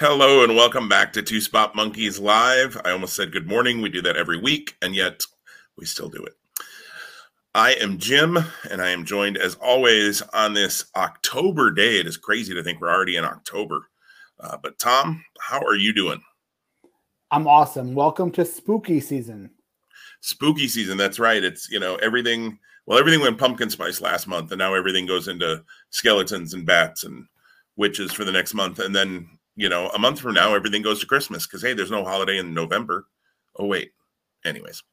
Hello and welcome back to Two Spot Monkeys Live. I almost said good morning. We do that every week, and yet we still do it. I am Jim, and I am joined as always on this October day. It is crazy to think we're already in October. Uh, but Tom, how are you doing? I'm awesome. Welcome to spooky season. Spooky season. That's right. It's, you know, everything. Well, everything went pumpkin spice last month, and now everything goes into skeletons and bats and witches for the next month. And then you know, a month from now, everything goes to Christmas because, hey, there's no holiday in November. Oh, wait. Anyways,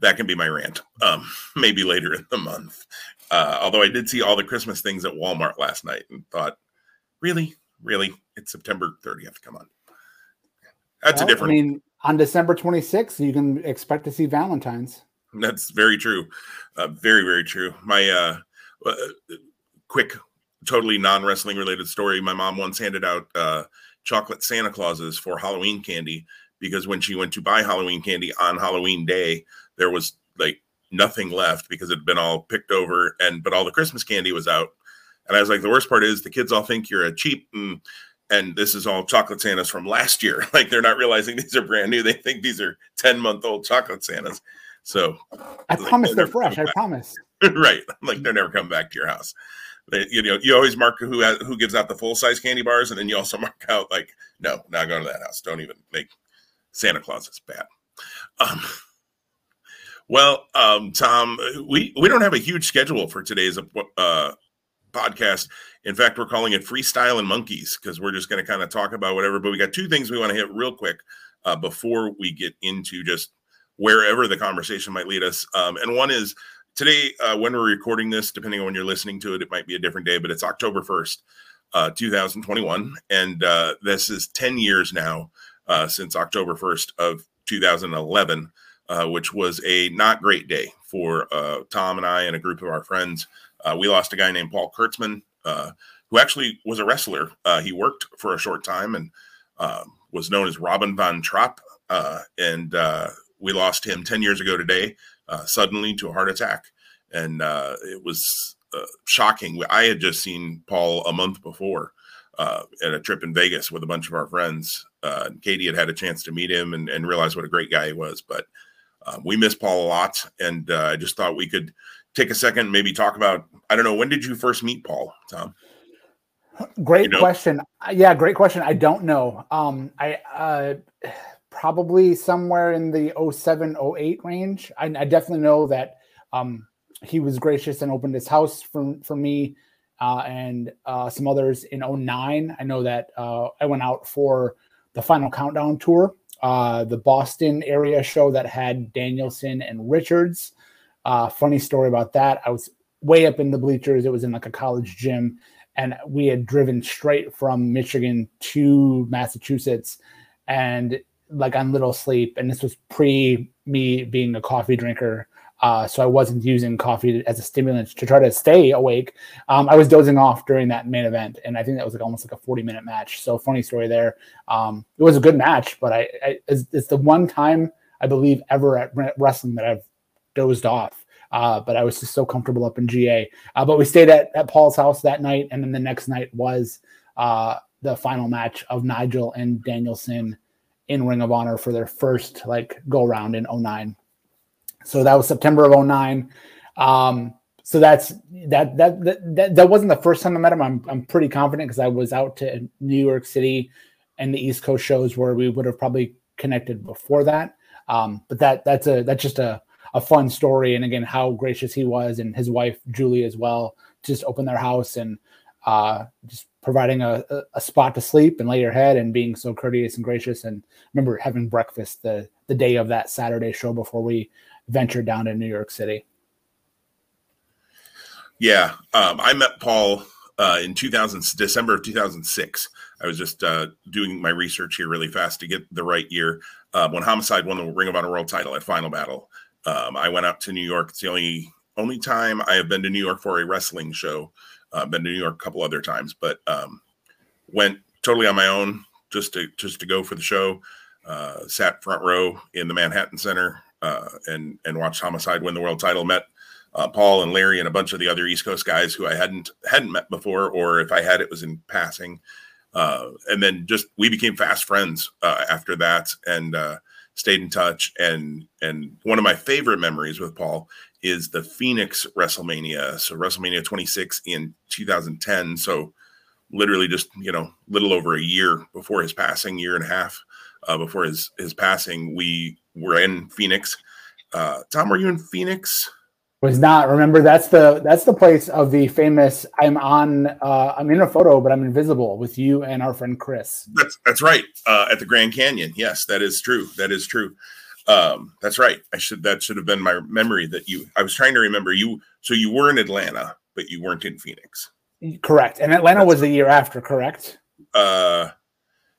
that can be my rant. Um, maybe later in the month. Uh, although I did see all the Christmas things at Walmart last night and thought, really, really, it's September 30th. Come on. That's well, a different. I mean, on December 26th, you can expect to see Valentine's. That's very true. Uh, very, very true. My uh, uh quick, totally non wrestling related story. My mom once handed out uh, chocolate Santa Clauses for Halloween candy because when she went to buy Halloween candy on Halloween day, there was like nothing left because it had been all picked over and but all the Christmas candy was out. And I was like, the worst part is the kids all think you're a cheap and and this is all chocolate Santas from last year. Like they're not realizing these are brand new. They think these are 10 month old chocolate Santas. So I promise like, they're fresh. I promise. right. Like they're never coming back to your house you know, you always mark who has, who gives out the full size candy bars, and then you also mark out like, no, not going to that house. Don't even make Santa Claus. It's bad. Um, well, um, Tom, we we don't have a huge schedule for today's uh, podcast. In fact, we're calling it Freestyle and Monkeys because we're just going to kind of talk about whatever. But we got two things we want to hit real quick uh, before we get into just wherever the conversation might lead us. Um, and one is today, uh, when we're recording this, depending on when you're listening to it, it might be a different day, but it's October 1st, uh, 2021. And uh, this is 10 years now uh, since October 1st of 2011, uh, which was a not great day for uh, Tom and I and a group of our friends. we lost a guy named Paul Kurtzman, who actually was a wrestler. he worked for a short time and was known as Robin Von Trapp. and we lost him 10 years ago today uh, suddenly to a heart attack. And uh, it was uh, shocking. I had just seen Paul a month before uh, at a trip in Vegas with a bunch of our friends. Uh, Katie had had a chance to meet him and, and realize what a great guy he was. But uh, we miss Paul a lot. And I just thought we could take a second, maybe talk about, I don't know, when did you first meet Paul, Tom? Great you know? question. Yeah, great question. I don't know. Um, I, probably somewhere in the 07, 08 range. I, I definitely know that um, he was gracious and opened his house for, for me uh, and uh, some others in 09. I know that uh, I went out for the final countdown tour, uh, the Boston area show that had Danielson and Richards. Uh, funny story about that. I was way up in the bleachers. It was in like a college gym, and we had driven straight from Michigan to Massachusetts. And like on little sleep, and this was pre me being a coffee drinker. Uh, so I wasn't using coffee as a stimulant to try to stay awake. Um, I was dozing off during that main event, and I think that was like almost like a 40 minute match. So funny story there. Um, it was a good match, but I, I it's, it's, the one time I believe ever at wrestling that I've dozed off. Uh, but I was just so comfortable up in GA. Uh, but we stayed at, at Paul's house that night, and then the next night was uh, the final match of Nigel and Danielson in Ring of Honor for their first like go round in 09. So that was September of 09. Um, so that's that, that that that that wasn't the first time I met him. I'm I'm pretty confident because I was out to New York City and the East Coast shows where we would have probably connected before that. Um, but that that's a that's just a a fun story and again how gracious he was and his wife Julie as well just open their house and uh, just providing a, a, spot to sleep and lay your head and being so courteous and gracious. And remember having breakfast the, the day of that Saturday show before we ventured down to New York City. Yeah. Um, I met Paul uh, in 2000, December of 2006. I was just uh, doing my research here really fast to get the right year. Uh, when Homicide won the Ring of Honor World title at Final Battle, um, I went out to New York. It's the only only time I have been to New York for a wrestling show. Been to New York a couple other times, but um, went totally on my own just to just to go for the show. Uh, sat front row in the Manhattan Center uh, and and watched Homicide win the world title. Met uh, Paul and Larry and a bunch of the other East Coast guys who I hadn't hadn't met before, or if I had, it was in passing. uh, and then just we became fast friends uh, after that, and uh, stayed in touch. And and one of my favorite memories with Paul is the Phoenix WrestleMania. So WrestleMania 26 in 2010. So literally just you know little over a year before his passing, year and a half uh, before his his passing, we were in Phoenix. Uh, Tom, were you in Phoenix? Was not. Remember, that's the that's the place of the famous. I'm on. Uh, I'm in a photo, but I'm invisible with you and our friend Chris. That's that's right. Uh, at the Grand Canyon. Yes, that is true. That is true. Um, that's right. I should that should have been my memory that you. I was trying to remember you. So you were in Atlanta, but you weren't in Phoenix. Correct. And Atlanta that's was the year after. Correct. Uh,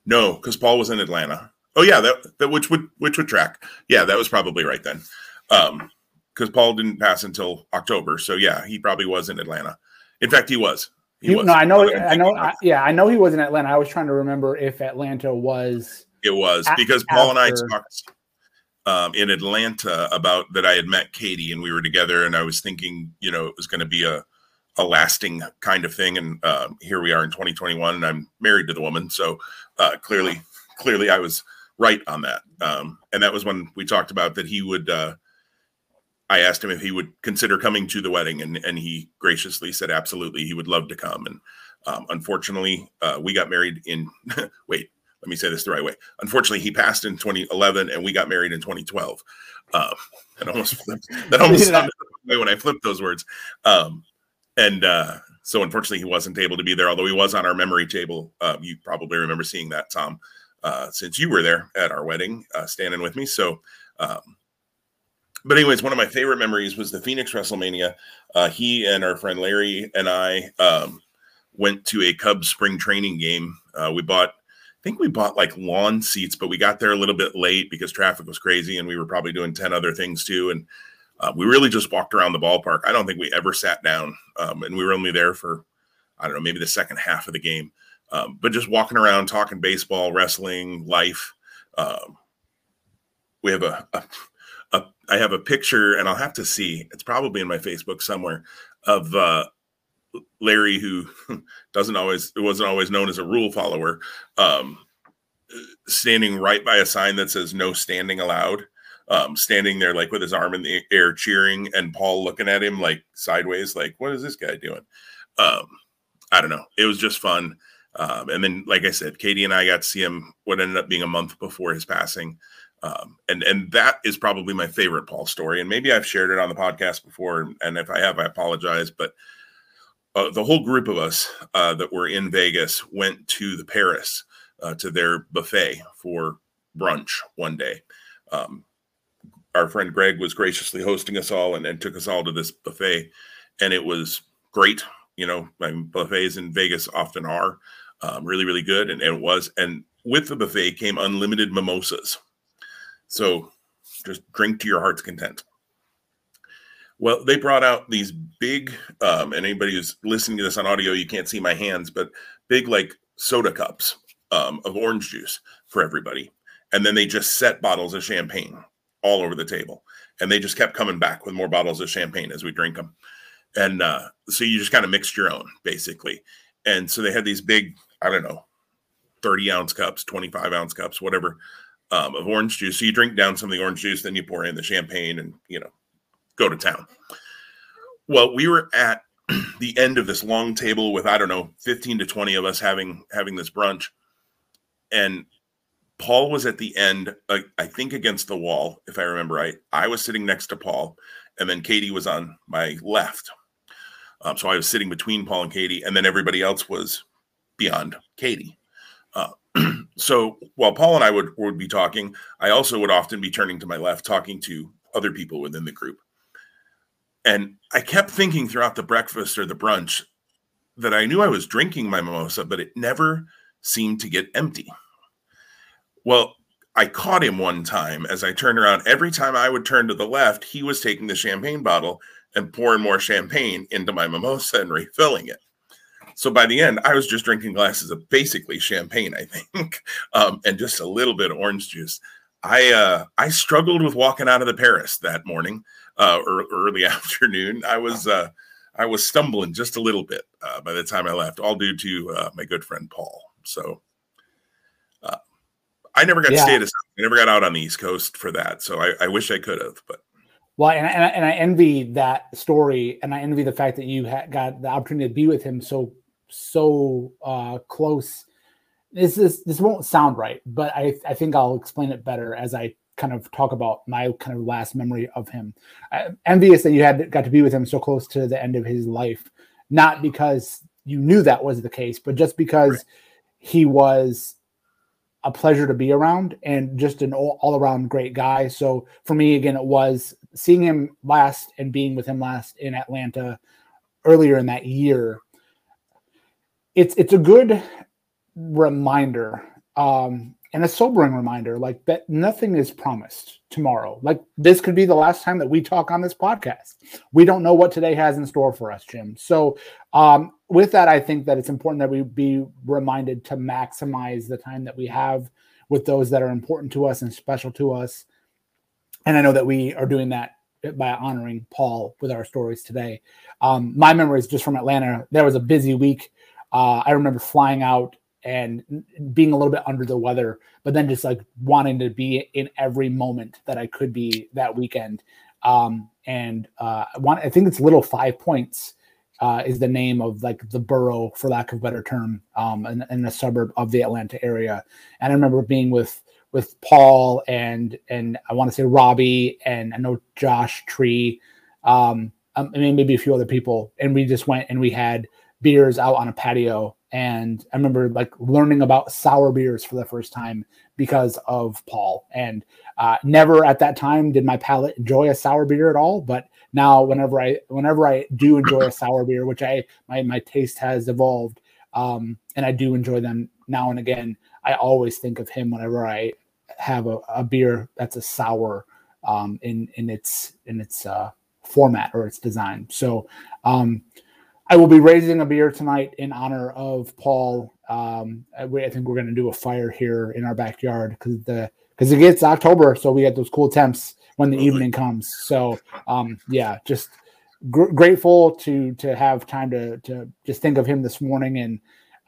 no, because Paul was in Atlanta. Oh yeah, that, that which would which would track. Yeah, that was probably right then. Um, because Paul didn't pass until October. So yeah, he probably was in Atlanta. In fact, he was. He, he was. No, I know. I know. I, yeah, I know he was in Atlanta. I was trying to remember if Atlanta was. It was because Paul and I talked um, in Atlanta about that I had met Katie and we were together, and I was thinking, you know, it was going to be a a lasting kind of thing, and uh, here we are in 2021, and I'm married to the woman, so uh, clearly, clearly, I was right on that. Um, and that was when we talked about that he would. Uh, I asked him if he would consider coming to the wedding, and and he graciously said absolutely he would love to come. And um, unfortunately, uh, we got married in. wait, let me say this the right way. Unfortunately, he passed in 2011, and we got married in 2012. Um, that almost flipped, that almost sounded way when I flipped those words. Um, and uh, so, unfortunately, he wasn't able to be there. Although he was on our memory table, uh, you probably remember seeing that, Tom uh, since you were there at our wedding, uh, standing with me. So, um, but anyways, one of my favorite memories was the Phoenix WrestleMania. Uh, he and our friend Larry and I um, went to a Cubs spring training game. Uh, we bought, think we bought like lawn seats, but we got there a little bit late because traffic was crazy and we were probably doing 10 other things too. And uh, we really just walked around the ballpark. I don't think we ever sat down. Um, and we were only there for, I don't know, maybe the second half of the game. Um, but just walking around, talking baseball, wrestling, life. Um, we have a, a, a, I have a picture, and I'll have to see. It's probably in my Facebook somewhere of uh, Larry, who doesn't always it wasn't always known as a rule follower, um, standing right by a sign that says "No standing allowed." Um, standing there like with his arm in the air, cheering, and Paul looking at him like sideways, like, "What is this guy doing?" Um, I don't know. It was just fun. Um, and then, like I said, Katie and I got to see him what ended up being a month before his passing. Um, and and that is probably my favorite Paul story. And maybe I've shared it on the podcast before, and if I have, I apologize. But uh, the whole group of us uh, that were in Vegas went to the Paris uh, to their buffet for brunch one day. Um, our friend Greg was graciously hosting us all and, and took us all to this buffet, and it was great. You know, I mean, buffets in Vegas often are um, really, really good. And, and, it was. And with the buffet came unlimited mimosas. So just drink to your heart's content. Well, they brought out these big, um, and anybody who's listening to this on audio, you can't see my hands, but big like soda cups um, of orange juice for everybody. And then they just set bottles of champagne all over the table. And they just kept coming back with more bottles of champagne as we drink them. And uh, so you just kind of mixed your own, basically. And so they had these big I don't know, 30 ounce cups, 25 ounce cups, whatever, um, of orange juice. So you drink down some of the orange juice, then you pour in the champagne and, you know, go to town. Well, we were at the end of this long table with, I don't know, 15 to 20 of us having, having this brunch. And Paul was at the end, uh, I think against the wall, if I remember right. I was sitting next to Paul, and then Katie was on my left. Um, so I was sitting between Paul and Katie, and then everybody else was beyond Katie. Uh, so while Paul and I would, would be talking, I also would often be turning to my left, talking to other people within the group. And I kept thinking throughout the breakfast or the brunch that I knew I was drinking my mimosa, but it never seemed to get empty. Well, I caught him one time as I turned around. Every time I would turn to the left, he was taking the champagne bottle and pouring more champagne into my mimosa and refilling it. So by the end, I was just drinking glasses of basically champagne, I think, um, and just a little bit of orange juice. I uh, I struggled with walking out of the Paris that morning uh, or early afternoon. I was uh, I was stumbling just a little bit uh, by the time I left, all due to uh, my good friend Paul. So uh, I never got yeah. to stay at his. I never got out on the East Coast for that. So I, I wish I could have, but. Well, and, and, I, and I envy that story, and I envy the fact that you had got the opportunity to be with him so so uh, close. This is this won't sound right, but I I think I'll explain it better as I kind of talk about my kind of last memory of him. I'm envious that you had got to be with him so close to the end of his life, not because you knew that was the case, but just because right. he was a pleasure to be around and just an all, all around great guy. So for me, again, it was seeing him last and being with him last in Atlanta earlier in that year. It's it's a good reminder um, and a sobering reminder like that nothing is promised tomorrow. Like this could be the last time that we talk on this podcast. We don't know what today has in store for us jim. So um, with that i think that it's important that we be reminded to maximize the time that we have with those that are important to us and special to us. And i know that we are doing that by honoring paul with our stories today. Um, my memories just from atlanta there was a busy week. Uh, i remember flying out and being a little bit under the weather, but then just like wanting to be in every moment that I could be that weekend. Um, and uh, one, I think it's Little Five Points uh, is the name of like the borough, for lack of a better term, um, in, in a suburb of the Atlanta area. And I remember being with with Paul and and I want to say Robbie and I know Josh Tree, um, um, I mean maybe a few other people, and we just went and we had beers out on a patio and I remember like learning about sour beers for the first time because of Paul. And uh, never at that time did my palate enjoy a sour beer at all. But now, whenever I whenever I do enjoy a sour beer, which I my my taste has evolved, um, and I do enjoy them now and again, I always think of him whenever I have a, a beer that's a sour um, in in its in its uh, format or its design. So. Um, I will be raising a beer tonight in honor of Paul. Um, I, I think we're going to do a fire here in our backyard because the because it gets October, so we get those cool temps when the evening comes. So um, yeah, just gr- grateful to to have time to to just think of him this morning and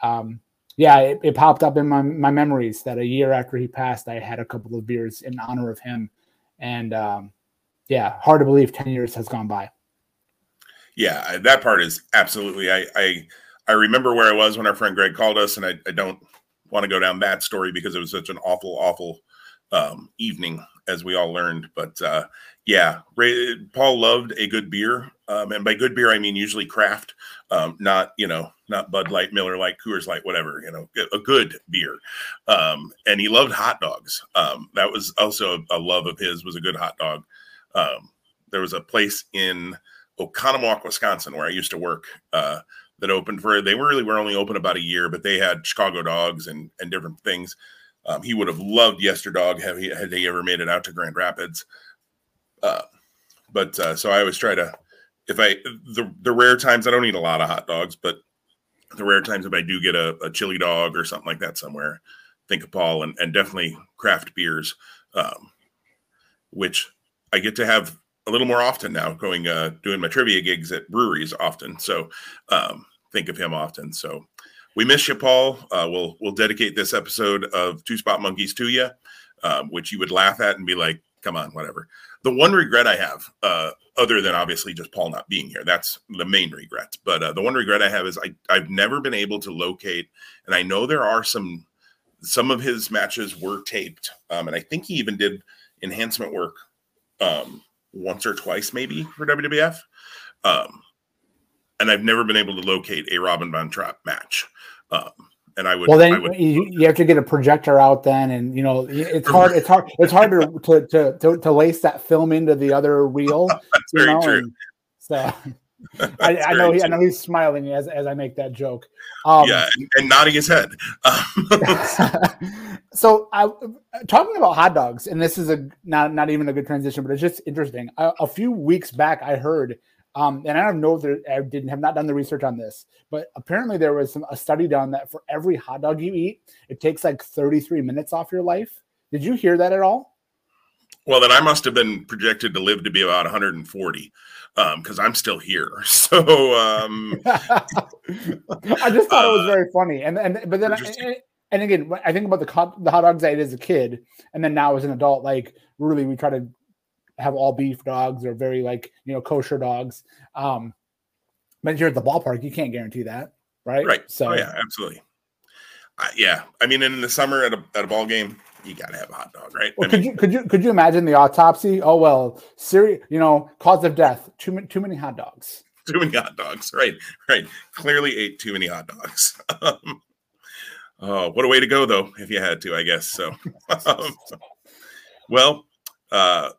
um, yeah, it, it, popped up in my my memories that a year after he passed, I had a couple of beers in honor of him, and um, yeah, hard to believe ten years has gone by yeah, that part is absolutely. I, I I remember where I was when our friend Greg called us, and I, I don't want to go down that story because it was such an awful, awful um, evening, as we all learned. But uh, yeah, Ray, Paul loved a good beer, um, and by good beer I mean usually craft, um, not you know not Bud Light, Miller Lite, Coors Light, whatever. You know, a good beer. Um, and he loved hot dogs. Um, that was also a, a, love of his. Was a good hot dog. Um, there was a place in Oconomowoc, Wisconsin, where I used to work, uh, that opened for they really were only open about a year, but they had Chicago dogs and and different things. Um, he would have loved Yesterdog had he had they ever made it out to Grand Rapids. Uh, but uh, so I always try to, if I the the rare times I don't eat a lot of hot dogs, but the rare times if I do get a, a chili dog or something like that somewhere, think of Paul and, and definitely craft beers, um, which I get to have a little more often now, going uh, doing my trivia gigs at breweries often. So um, think of him often. So we miss you, Paul. Uh, we'll we'll dedicate this episode of Two Spot Monkeys to you, um, which you would laugh at and be like, "Come on, whatever." The one regret I have, uh, other than obviously just Paul not being here, that's the main regret. But uh, the one regret I have is I I've never been able to locate, and I know there are some some of his matches were taped, um, and I think he even did enhancement work um, once or twice maybe for WWF. Um, and I've never been able to locate a Robin Von Trapp match. Um, and I would. Well, then would, you, you, have to get a projector out then, and you know it's hard. It's hard. It's hard to to to, to lace that film into the other reel. That's very know? true. And so I, I, know he, I know he's smiling as, as I make that joke. Um, yeah, and, nodding his head. so, I, talking about hot dogs, and this is a not not even a good transition, but it's just interesting. A, a few weeks back, I heard, um, and I don't know if there, I didn't have not done the research on this, but apparently there was some, a study done that for every hot dog you eat, it takes like 33 minutes off your life. Did you hear that at all? Well, then I must have been projected to live to be about 140 because um, I'm still here. So um, I just thought uh, it was uh, very funny, and and but then I, and again, I think about the hot, the hot dogs I ate as a kid, and then now as an adult, like really, we try to have all beef dogs or very like you know kosher dogs. Um, but you're at the ballpark, you can't guarantee that, right? Right. So oh, yeah, absolutely. Uh, yeah, I mean, in the summer at a at a ball game, you got to have a hot dog, right? Well, could mean, you could you could you imagine the autopsy? Oh well, Siri, you know, cause of death: too too many hot dogs. Too many hot dogs, right? Right. Clearly ate too many hot dogs. Um, oh, what a way to go, though! If you had to, I guess so. Um, well, uh,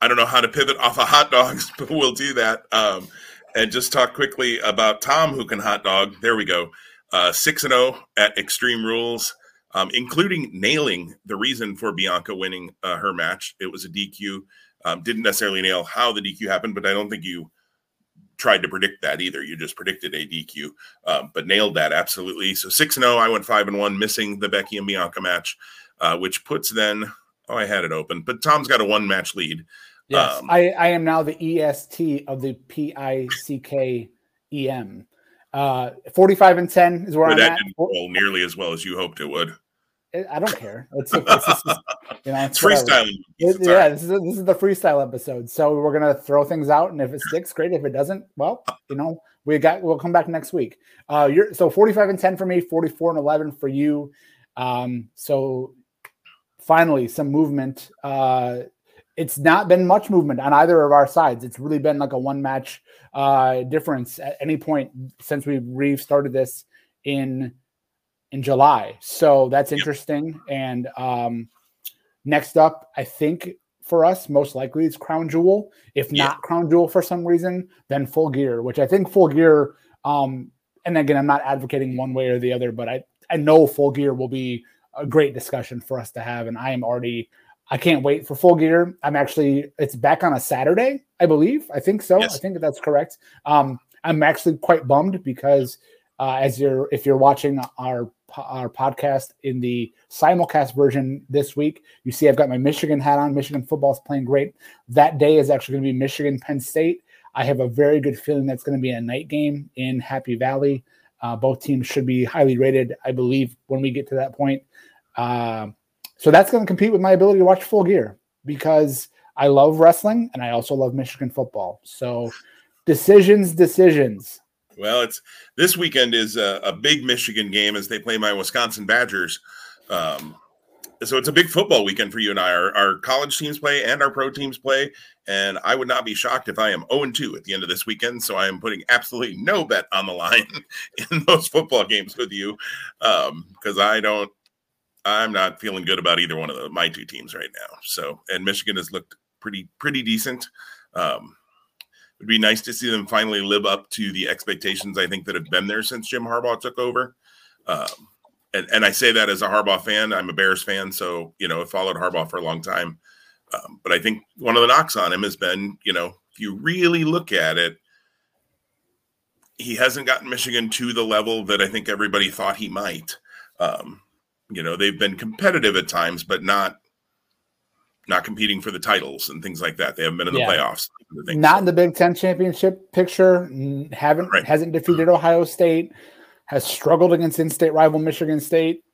I don't know how to pivot off of hot dogs, but we'll do that. Um, and just talk quickly about Tom, who can hot dog. There we go. Uh, six and zero oh at Extreme Rules um, including nailing the reason for Bianca winning uh, her match. It was a DQ. Um, didn't necessarily nail how the DQ happened, but I don't think you tried to predict that either. You just predicted a DQ, um, but nailed that absolutely. So six and zero. I went five and one, missing the Becky and Bianca match, uh, which puts then. Oh, I had it open, but Tom's got a one match lead. Yes, um, I, I am now the EST of the P I C K E M. Uh, 45 and 10 is where I'm that at. didn't roll nearly as well as you hoped it would. I don't care. It's, it's, it's, you know, it's, freestyle. It, yeah, this is a, this is the freestyle episode. So we're gonna throw things out, and if it sticks, great. If it doesn't, well, you know, we got we'll come back next week. Uh, you're so 45 and 10 for me, 44 and 11 for you. Um, so finally, some movement. Uh, it's not been much movement on either of our sides. It's really been like a one match uh, difference at any point since we restarted this in in July. So that's interesting. And um, next up, I think for us, most likely it's Crown Jewel. If yeah. not Crown Jewel for some reason, then Full Gear, which I think Full Gear. Um, and again, I'm not advocating one way or the other, but I I know Full Gear will be a great discussion for us to have, and I am already. I can't wait for Full Gear. I'm actually it's back on a Saturday, I believe. I think so. Yes. I think that's correct. Um, I'm actually quite bummed because uh, as you're if you're watching our our podcast in the simulcast version this week. You see, I've got my Michigan hat on. Michigan football is playing great. That day is actually going to be Michigan Penn State. I have a very good feeling that's going to be a night game in Happy Valley. Uh, both teams should be highly rated, I believe, when we get to that point. Uh, so that's going to compete with my ability to watch full gear because I love wrestling and I also love Michigan football. So decisions, decisions. Well, it's this weekend is a, a, big Michigan game as they play my Wisconsin Badgers. Um, so it's a big football weekend for you and I. Our, our, college teams play and our pro teams play, and I would not be shocked if I am 0 2 at the end of this weekend. So I am putting absolutely no bet on the line in those football games with you because um, I don't. I'm not feeling good about either one of the, my two teams right now. So and Michigan has looked pretty pretty decent. Um, It'd be nice to see them finally live up to the expectations I think that have been there since Jim Harbaugh took over. Um, and, and I say that as a Harbaugh fan. I'm a Bears fan, so you know, I followed Harbaugh for a long time. Um, but I think one of the knocks on him has been, you know, if you really look at it, he hasn't gotten Michigan to the level that I think everybody thought he might. Um, you know, they've been competitive at times, but not not competing for the titles and things like that. They haven't been in the yeah. playoffs. Not in the Big Ten championship picture. Haven't right. hasn't defeated Ohio State. Has struggled against in-state rival Michigan State.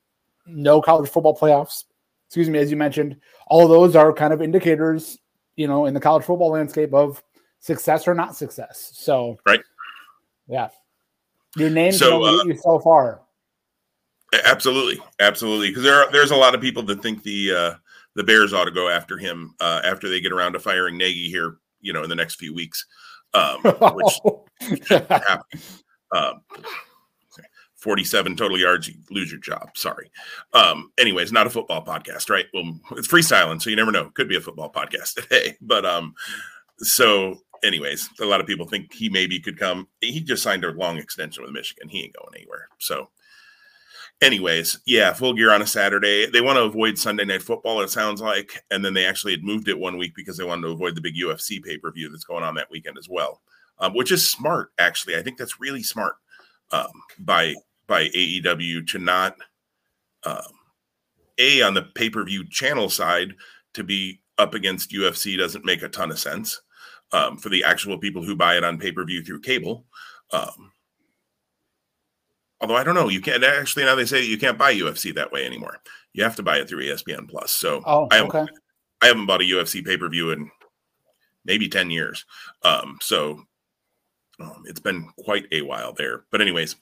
No college football playoffs. Excuse me, as you mentioned, all of those are kind of indicators, you know, in the college football landscape of success or not success. So, right, yeah, your name's so, uh, you so far. Absolutely, absolutely, because there are, there's a lot of people that think the uh, the Bears ought to go after him uh, after they get around to firing Nagy here, you know, in the next few weeks. Um, which um, 47 total yards, you lose your job. Sorry. Um, anyways, not a football podcast, right? Well, it's freestyling, so you never know. Could be a football podcast today. But um, so anyways, a lot of people think he maybe could come. He just signed a long extension with Michigan. He ain't going anywhere. So anyways, yeah, full gear on a Saturday. They want to avoid Sunday night football, it sounds like. And then they actually had moved it one week because they wanted to avoid the big UFC pay per view that's going on that weekend as well, um, which is smart, actually. I think that's really smart um, by by AEW to not um, a on the pay per view channel side to be up against UFC doesn't make a ton of sense um, for the actual people who buy it on pay per view through cable. Um, although I don't know, you can't actually now they say you can't buy UFC that way anymore. You have to buy it through ESPN Plus. So oh, I haven't, okay. I haven't bought a UFC pay per view in maybe ten years. Um, so um, it's been quite a while there. But anyways,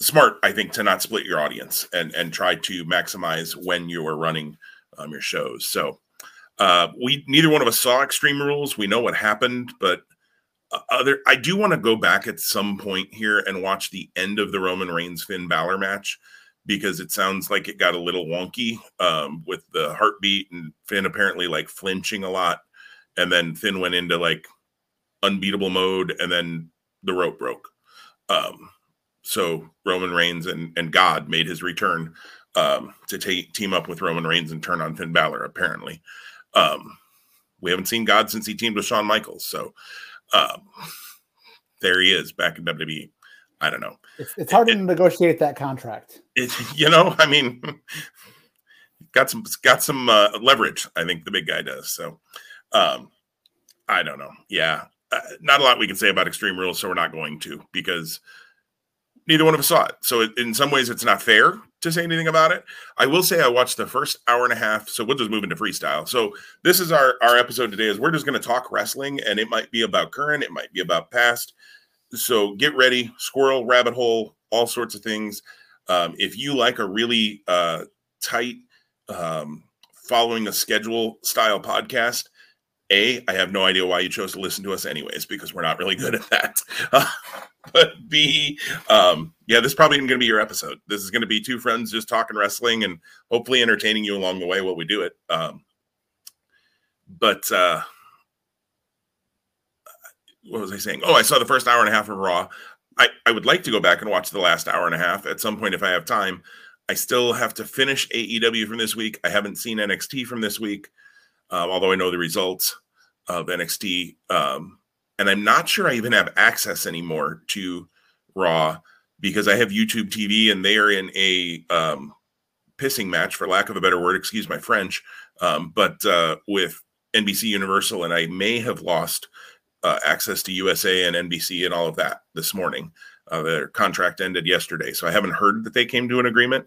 smart I think to not split your audience and and try to maximize when you are running um, your shows. So uh, we neither one of us saw Extreme Rules. We know what happened, but other I do want to go back at some point here and watch the end of the Roman Reigns Finn Balor match because it sounds like it got a little wonky um, with the heartbeat and Finn apparently like flinching a lot, and then Finn went into like unbeatable mode, and then the rope broke. Um, so Roman Reigns and, and God made his return um, to t- team up with Roman Reigns and turn on Finn Balor, apparently. Um, we haven't seen God since he teamed with Shawn Michaels. So um, there he is back in WWE. I don't know. It's, it's hard it, to negotiate that contract. It, you know, I mean, got some got some uh, leverage. I think the big guy does. So, um, I don't know. Yeah, uh, not a lot we can say about Extreme Rules, so we're not going to because neither one of us saw it. So it, in some ways, it's not fair to say anything about it. I will say I watched the first hour and a half. So we'll just move into freestyle. So this is our our episode today. Is we're just going to talk wrestling, and it might be about current, it might be about past. So get ready, squirrel, rabbit hole, all sorts of things. Um, if you like a really uh, tight, um, following a schedule style podcast, a, I have no idea why you chose to listen to us, anyways, because we're not really good at that. Uh, but B, um, yeah, this is probably going to be your episode. This is going to be two friends just talking wrestling and hopefully entertaining you along the way while we do it. Um, but uh, what was I saying? Oh, I saw the first hour and a half of Raw. I, I would like to go back and watch the last hour and a half at some point if I have time. I still have to finish AEW from this week. I haven't seen NXT from this week, um, although I know the results of NXT. Um, and I'm not sure I even have access anymore to Raw because I have YouTube TV and they are in a um, pissing match, for lack of a better word. Excuse my French, um, but uh, with NBC Universal, and I may have lost uh, access to USA and NBC and all of that this morning. Uh, their contract ended yesterday, so I haven't heard that they came to an agreement.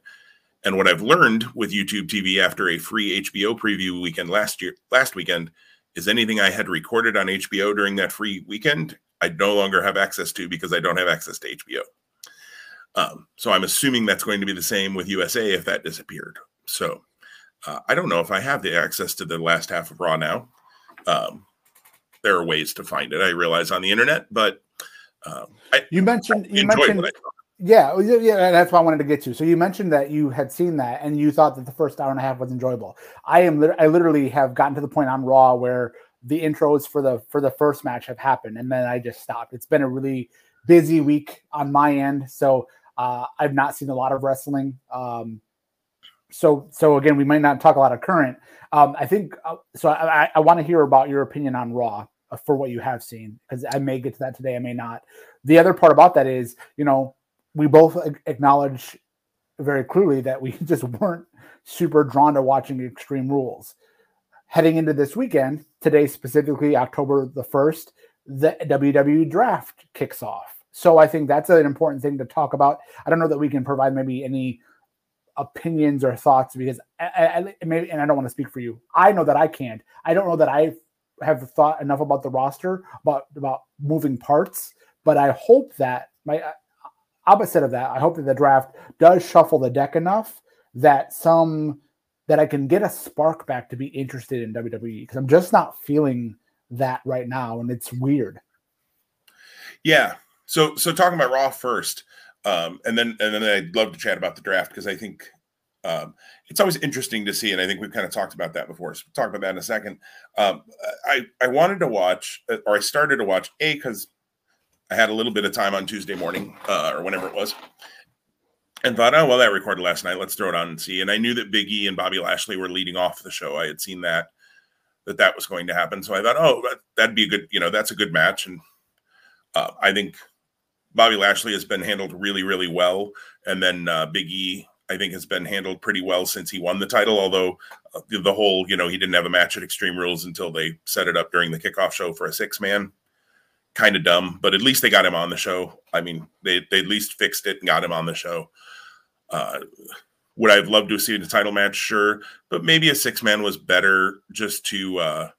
And what I've learned with YouTube TV after a free HBO preview weekend last year, last weekend, is anything I had recorded on HBO during that free weekend, I no longer have access to because I don't have access to HBO. Um, so I'm assuming that's going to be the same with USA if that disappeared. So uh, I don't know if I have the access to the last half of Raw now. Um, there are ways to find it. I realize on the internet, but um, I, you mentioned you mentioned yeah, yeah, that's what I wanted to get to. So you mentioned that you had seen that and you thought that the first hour and a half was enjoyable. I am, I literally have gotten to the point on Raw where the intros for the for the first match have happened, and then I just stopped. It's been a really busy week on my end, so uh, I've not seen a lot of wrestling. Um, so so again, we might not talk a lot of current. Um, I think uh, so. I, I want to hear about your opinion on Raw uh, for what you have seen because I may get to that today. I may not. The other part about that is, you know, we both acknowledge very clearly that we just weren't super drawn to watching Extreme Rules. Heading into this weekend, today specifically, October the 1st, the WWE draft kicks off. So I think that's an important thing to talk about. I don't know that we can provide maybe any opinions or thoughts because I, I, maybe, and I don't want to speak for you. I know that I can't. I don't know that I have thought enough about the roster, about about moving parts, but I hope that my opposite of that, I hope that the draft does shuffle the deck enough that some that I can get a spark back to be interested in WWE because I'm just not feeling that right now, and it's weird. Yeah. So so talking about Raw first, um, and then and then I'd love to chat about the draft because I think um, it's always interesting to see, and I think we've kind of talked about that before. So we'll talk about that in a second. Um, I I wanted to watch, or I started to watch a because I had a little bit of time on Tuesday morning uh, or whenever it was, and thought, oh well, that recorded last night. Let's throw it on and see. And I knew that Big E and Bobby Lashley were leading off the show. I had seen that that that was going to happen, so I thought, oh, that, that'd be a good, you know, that's a good match. And uh, I think Bobby Lashley has been handled really, really well. And then uh, Big E, I think has been handled pretty well since he won the title. Although uh, the whole, you know, he didn't have a match at Extreme Rules until they set it up during the kickoff show for a six man. Kind of dumb, but at least they got him on the show. I mean, they they at least fixed it and got him on the show. Uh, would I have loved to see the title match? Sure, but maybe a six man was better just to uh,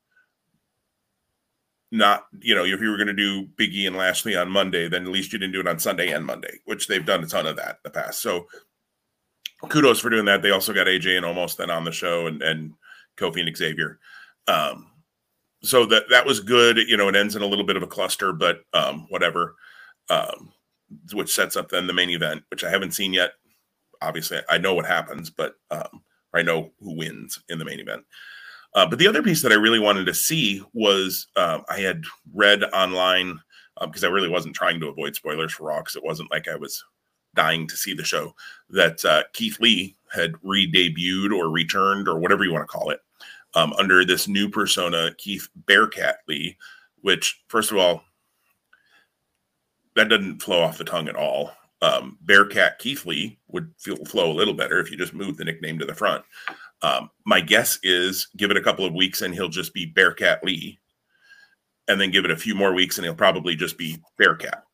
not, you know, if you were going to do Biggie and Lashley on Monday, then at least you didn't do it on Sunday and Monday, which they've done a ton of that in the past. So kudos for doing that. They also got AJ and Omos then on the show and, and Kofi and Xavier. Um, so that that was good. You know, it ends in a little bit of a cluster, but um, whatever. Um, which sets up then the main event, which I haven't seen yet. Obviously, I know what happens, but um, I know who wins in the main event. Uh, but the other piece that I really wanted to see was uh, I had read online because um, I really wasn't trying to avoid spoilers for Raw it wasn't like I was dying to see the show that uh, Keith Lee had re-debuted or returned or whatever you want to call it um, under this new persona, Keith Bearcat Lee. Which, first of all, that doesn't flow off the tongue at all. Um, Bearcat Keith Lee would feel flow a little better if you just moved the nickname to the front. Um, my guess is give it a couple of weeks and he'll just be Bearcat Lee, and then give it a few more weeks and he'll probably just be Bearcat.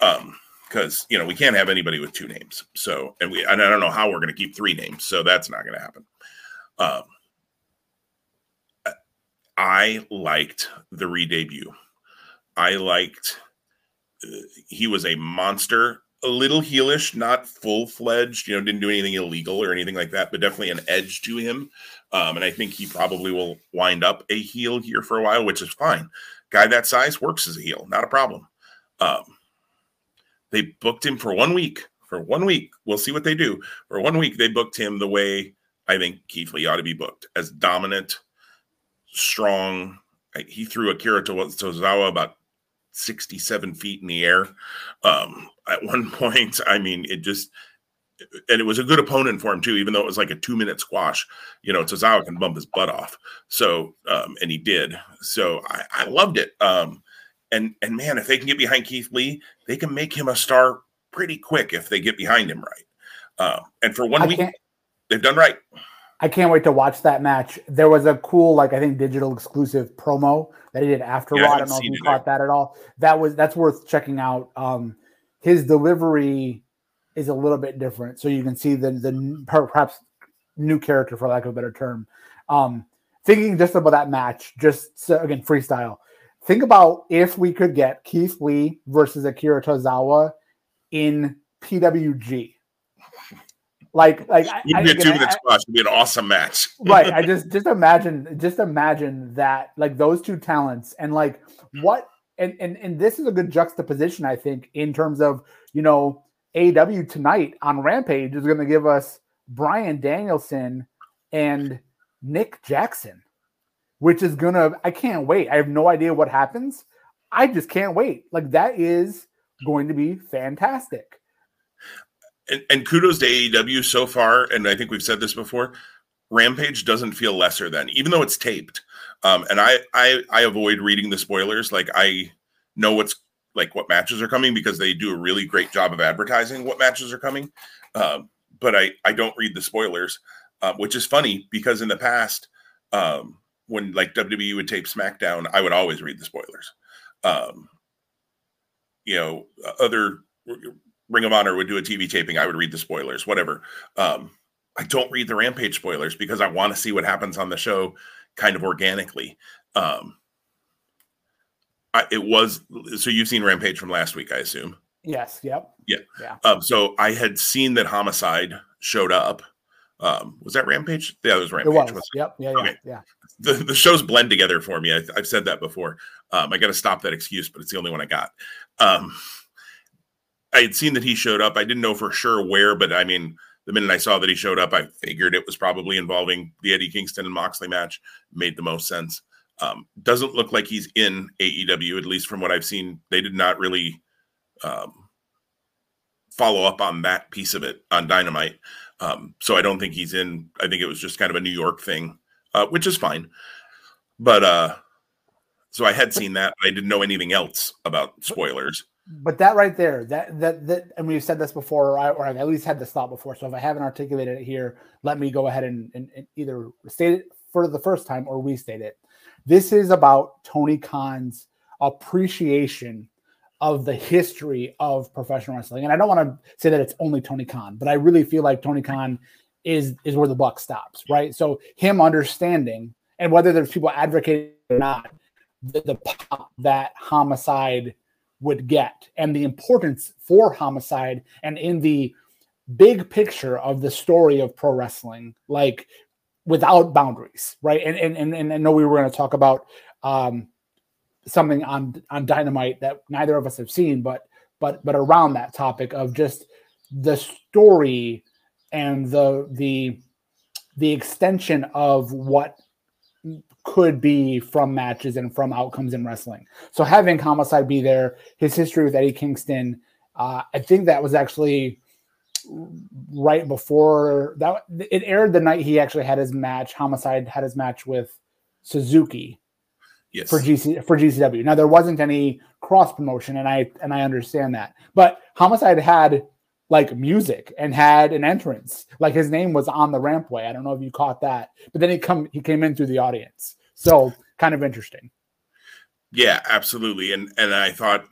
Um, because you know we can't have anybody with two names. So, and we and I don't know how we're going to keep three names, so that's not going to happen. I liked the re-debut. I liked uh, he was a monster a little heelish, not full fledged. You know, didn't do anything illegal or anything like that, but definitely an edge to him. Um, and I think he probably will wind up a heel here for a while, which is fine. Guy that size works as a heel, not a problem. Um, they booked him for one week. For one week, we'll see what they do. For one week, they booked him the way I think Keith Lee ought to be booked as dominant, strong. He threw Akira Tozawa about 67 feet in the air. Um, at one point, I mean, it just, and it was a good opponent for him too, even though it was like a two minute squash. You know, Tozawa can bump his butt off. So, um, and he did. So I, I loved it. Um, and and man, if they can get behind Keith Lee, they can make him a star pretty quick if they get behind him right. Uh, and for one I week, they've done right. I can't wait to watch that match. There was a cool, like I think, digital exclusive promo that he did after yeah, Raw. I, I don't know if you caught that at all. That was that's worth checking out. Um, his delivery is a little bit different, so you can see the the perhaps new character, for lack of a better term. Um, thinking just about that match, just so, again freestyle. Think about if we could get Keith Lee versus Akira Tozawa in PWG like, like you be a two minute squash. It'd be an awesome match. right. I just just imagine just imagine that like those two talents and like hmm. what and and and this is a good juxtaposition I think in terms of you know AEW tonight on Rampage is going to give us Bryan Danielson and Nick Jackson, which is gonna I can't wait. I have no idea what happens. I just can't wait. Like that is going to be fantastic and, and kudos to AEW so far. And I think we've said this before. Rampage doesn't feel lesser than, even though it's taped. Um, and I, I I avoid reading the spoilers. Like I know what's like what matches are coming because they do a really great job of advertising what matches are coming. Um, but I I don't read the spoilers, uh, which is funny because in the past, um, when like WWE would tape SmackDown, I would always read the spoilers. Um, you know, other Ring of Honor would do a TV taping, I would read the spoilers, whatever. Um, I don't read the Rampage spoilers because I want to see what happens on the show kind of organically. Um, I, it was so you've seen Rampage from last week, I assume. Yes. Yep. Yeah. Yeah. Um, so I had seen that Homicide showed up. Um, was that Rampage? Yeah, it was Rampage. It was. Yep. Yeah. Okay. Yeah. yeah. The the shows blend together for me. I, have said that before. Um, I got to stop that excuse, but it's the only one I got. Um, I had seen that he showed up. I didn't know for sure where, but I mean, the minute I saw that he showed up, I figured it was probably involving the Eddie Kingston and Moxley match. Made the most sense. Um, doesn't look like he's in AEW, at least from what I've seen. They did not really um, follow up on that piece of it on Dynamite. Um, so I don't think he's in. I think it was just kind of a New York thing, uh, which is fine. But uh, so I had seen that. I didn't know anything else about spoilers. But that right there, that that that, and we've said this before, or, I, or I've at least had this thought before. So if I haven't articulated it here, let me go ahead and, and, and either state it for the first time or restate it. This is about Tony Khan's appreciation of the history of professional wrestling. And I don't want to say that it's only Tony Khan, but I really feel like Tony Khan is is where the buck stops, right? So him understanding and whether there's people advocating or not, the, the pop that homicide would get and the importance for homicide and in the big picture of the story of pro wrestling, like without boundaries, right? And and and, and I know we were going to talk about um, something on on Dynamite that neither of us have seen, but but but around that topic of just the story and the the the extension of what could be from matches and from outcomes in wrestling. So having Homicide be there, his history with Eddie Kingston, uh, I think that was actually right before that. It aired the night he actually had his match. Homicide had his match with Suzuki. Yes. For GC for GCW. Now there wasn't any cross promotion, and I and I understand that. But Homicide had like music and had an entrance. Like his name was on the rampway. I don't know if you caught that, but then he come he came in through the audience. So kind of interesting. Yeah, absolutely. And and I thought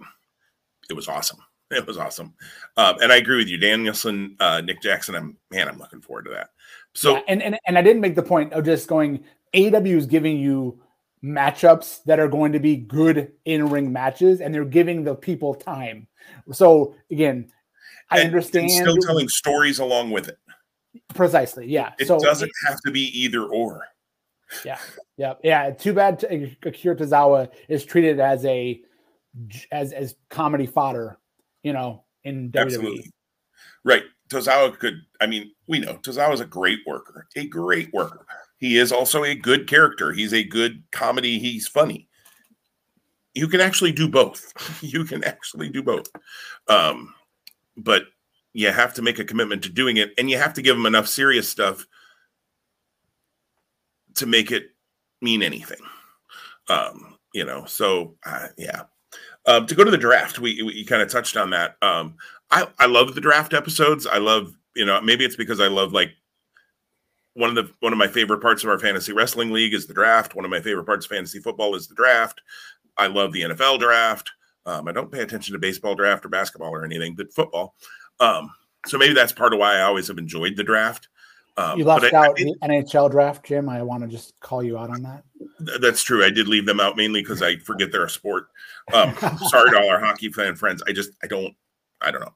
it was awesome. It was awesome. Um, and I agree with you, Danielson, uh, Nick Jackson. I'm man, I'm looking forward to that. So yeah, and, and and I didn't make the point of just going. AEW is giving you matchups that are going to be good in ring matches, and they're giving the people time. So again, I and, understand. And still telling stories along with it. Precisely. Yeah. It so doesn't it, have to be either or. Yeah. Yeah. Yeah. Too bad Akira Tozawa is treated as a as as comedy fodder, you know, in WWE. Absolutely. Right. Tozawa could. I mean, we know Tozawa is a great worker, a great worker. He is also a good character. He's a good comedy. He's funny. You can actually do both. you can actually do both. Um, but you have to make a commitment to doing it and you have to give them enough serious stuff to make it mean anything. Um you know so uh, yeah. Um, to go to the draft we, we kind of touched on that. Um i i love the draft episodes. I love you know maybe it's because i love like one of the one of my favorite parts of our fantasy wrestling league is the draft. One of my favorite parts of fantasy football is the draft. I love the nfl draft um, I don't pay attention to baseball draft or basketball or anything, but football. Um, so maybe that's part of why I always have enjoyed the draft. Um, you left I, out I, the NHL draft, Jim. I want to just call you out on that. Th- that's true. I did leave them out mainly because I forget they're a sport. Um, sorry to all our hockey fan friends. I just I don't I don't know.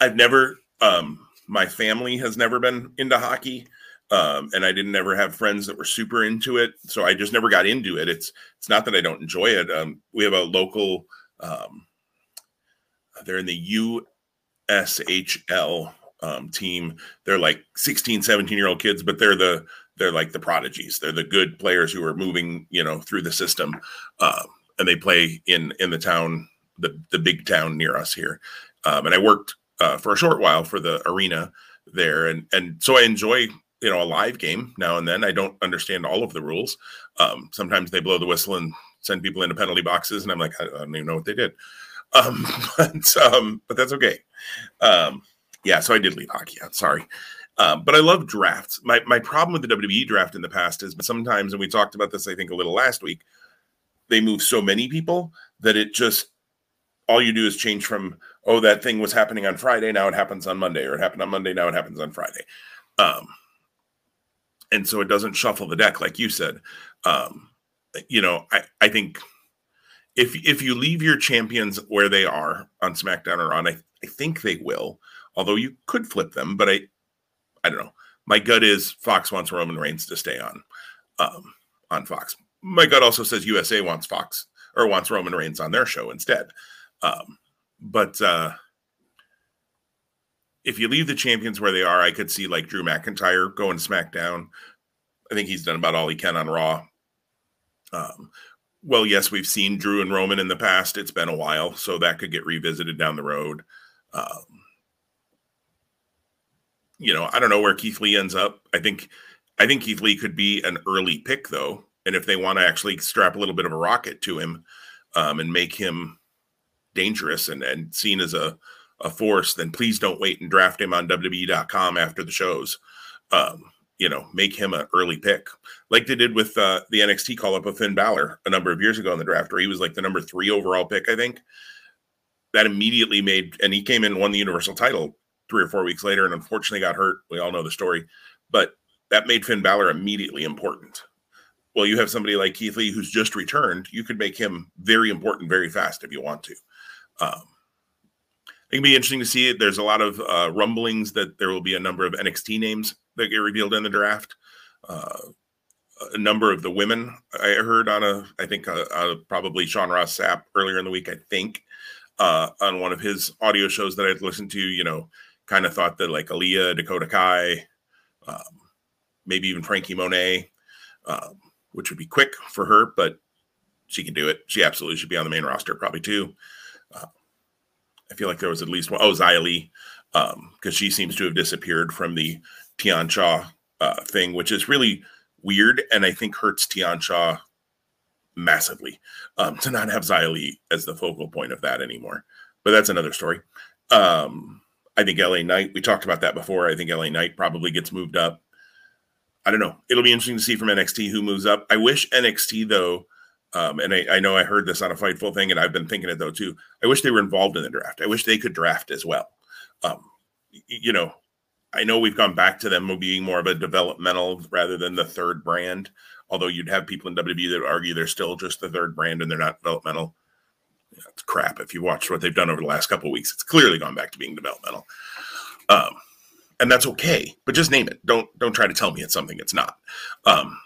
I've never um, my family has never been into hockey um, and I didn't ever have friends that were super into it, so I just never got into it. It's it's not that I don't enjoy it. Um, we have a local, um, they're in the USHL um, team. They're like 16, 17 year old kids, but they're the they're like the prodigies. They're the good players who are moving, you know, through the system, uh, and they play in in the town, the the big town near us here. Um, and I worked uh, for a short while for the arena there, and and so I enjoy you know a live game now and then. I don't understand all of the rules. Um, sometimes they blow the whistle and send people into penalty boxes, and I'm like, I, don't even know what they did. Um, but um, but that's okay. Um, yeah, so I did leave hockey out. Sorry. Um, but I love drafts. My my problem with the WWE draft in the past is sometimes, and we talked about this, I think, a little last week. They move so many people that it just all you do is change from oh that thing was happening on Friday now it happens on Monday or it happened on Monday now it happens on Friday. Um, and so it doesn't shuffle the deck like you said. Um, you know, I, I think if if you leave your champions where they are on SmackDown or on, I, I think they will. Although you could flip them, but I I don't know. My gut is Fox wants Roman Reigns to stay on um, on Fox. My gut also says USA wants Fox or wants Roman Reigns on their show instead. Um, but uh, if you leave the champions where they are, I could see like Drew McIntyre going to SmackDown. I think he's done about all he can on Raw. Um, well, yes, we've seen Drew and Roman in the past. It's been a while, so that could get revisited down the road. Um, you know, I don't know where Keith Lee ends up. I think, I think Keith Lee could be an early pick though, and if they want to actually strap a little bit of a rocket to him um, and make him dangerous and, and seen as a, a force, then please don't wait and draft him on WWE.com after the shows. Um, you know, make him an early pick, like they did with uh, the NXT call up of Finn Balor a number of years ago in the draft, where he was like the number three overall pick, I think. That immediately made, and he came in and won the Universal title three or four weeks later, and unfortunately got hurt. We all know the story, but that made Finn Balor immediately important. Well, you have somebody like Keith Lee who's just returned. You could make him very important very fast if you want to. Um, it'd be interesting to see it. There's a lot of uh, rumblings that there will be a number of NXT names that get revealed in the draft. Uh, a number of the women I heard on a, I think uh, uh, probably Sean Ross Sapp earlier in the week, I think, uh, on one of his audio shows that I'd listened to, you know, kind of thought that like Aliyah, Dakota Kai, um, maybe even Frankie Monet, um, which would be quick for her, but she can do it. She absolutely should be on the main roster, probably too. I feel like there was at least one. Oh, Li, because um, she seems to have disappeared from the Tian Sha uh, thing, which is really weird and I think hurts Tian Sha massively um, to not have Li as the focal point of that anymore. But that's another story. Um, I think LA Knight, we talked about that before. I think LA Knight probably gets moved up. I don't know. It'll be interesting to see from NXT who moves up. I wish NXT, though, um, and I, I, know I heard this on a Fightful thing, and I've been thinking it, though, too. I wish they were involved in the draft. I wish they could draft as well. Um, you know, I know we've gone back to them being more of a developmental rather than the third brand. Although you'd have people in WWE that argue they're still just the third brand and they're not developmental. Yeah, it's crap. If you watch what they've done over the last couple weeks, it's clearly gone back to being developmental. Um, and that's okay. But just name it. Don't don't try to tell me it's something it's not. Um,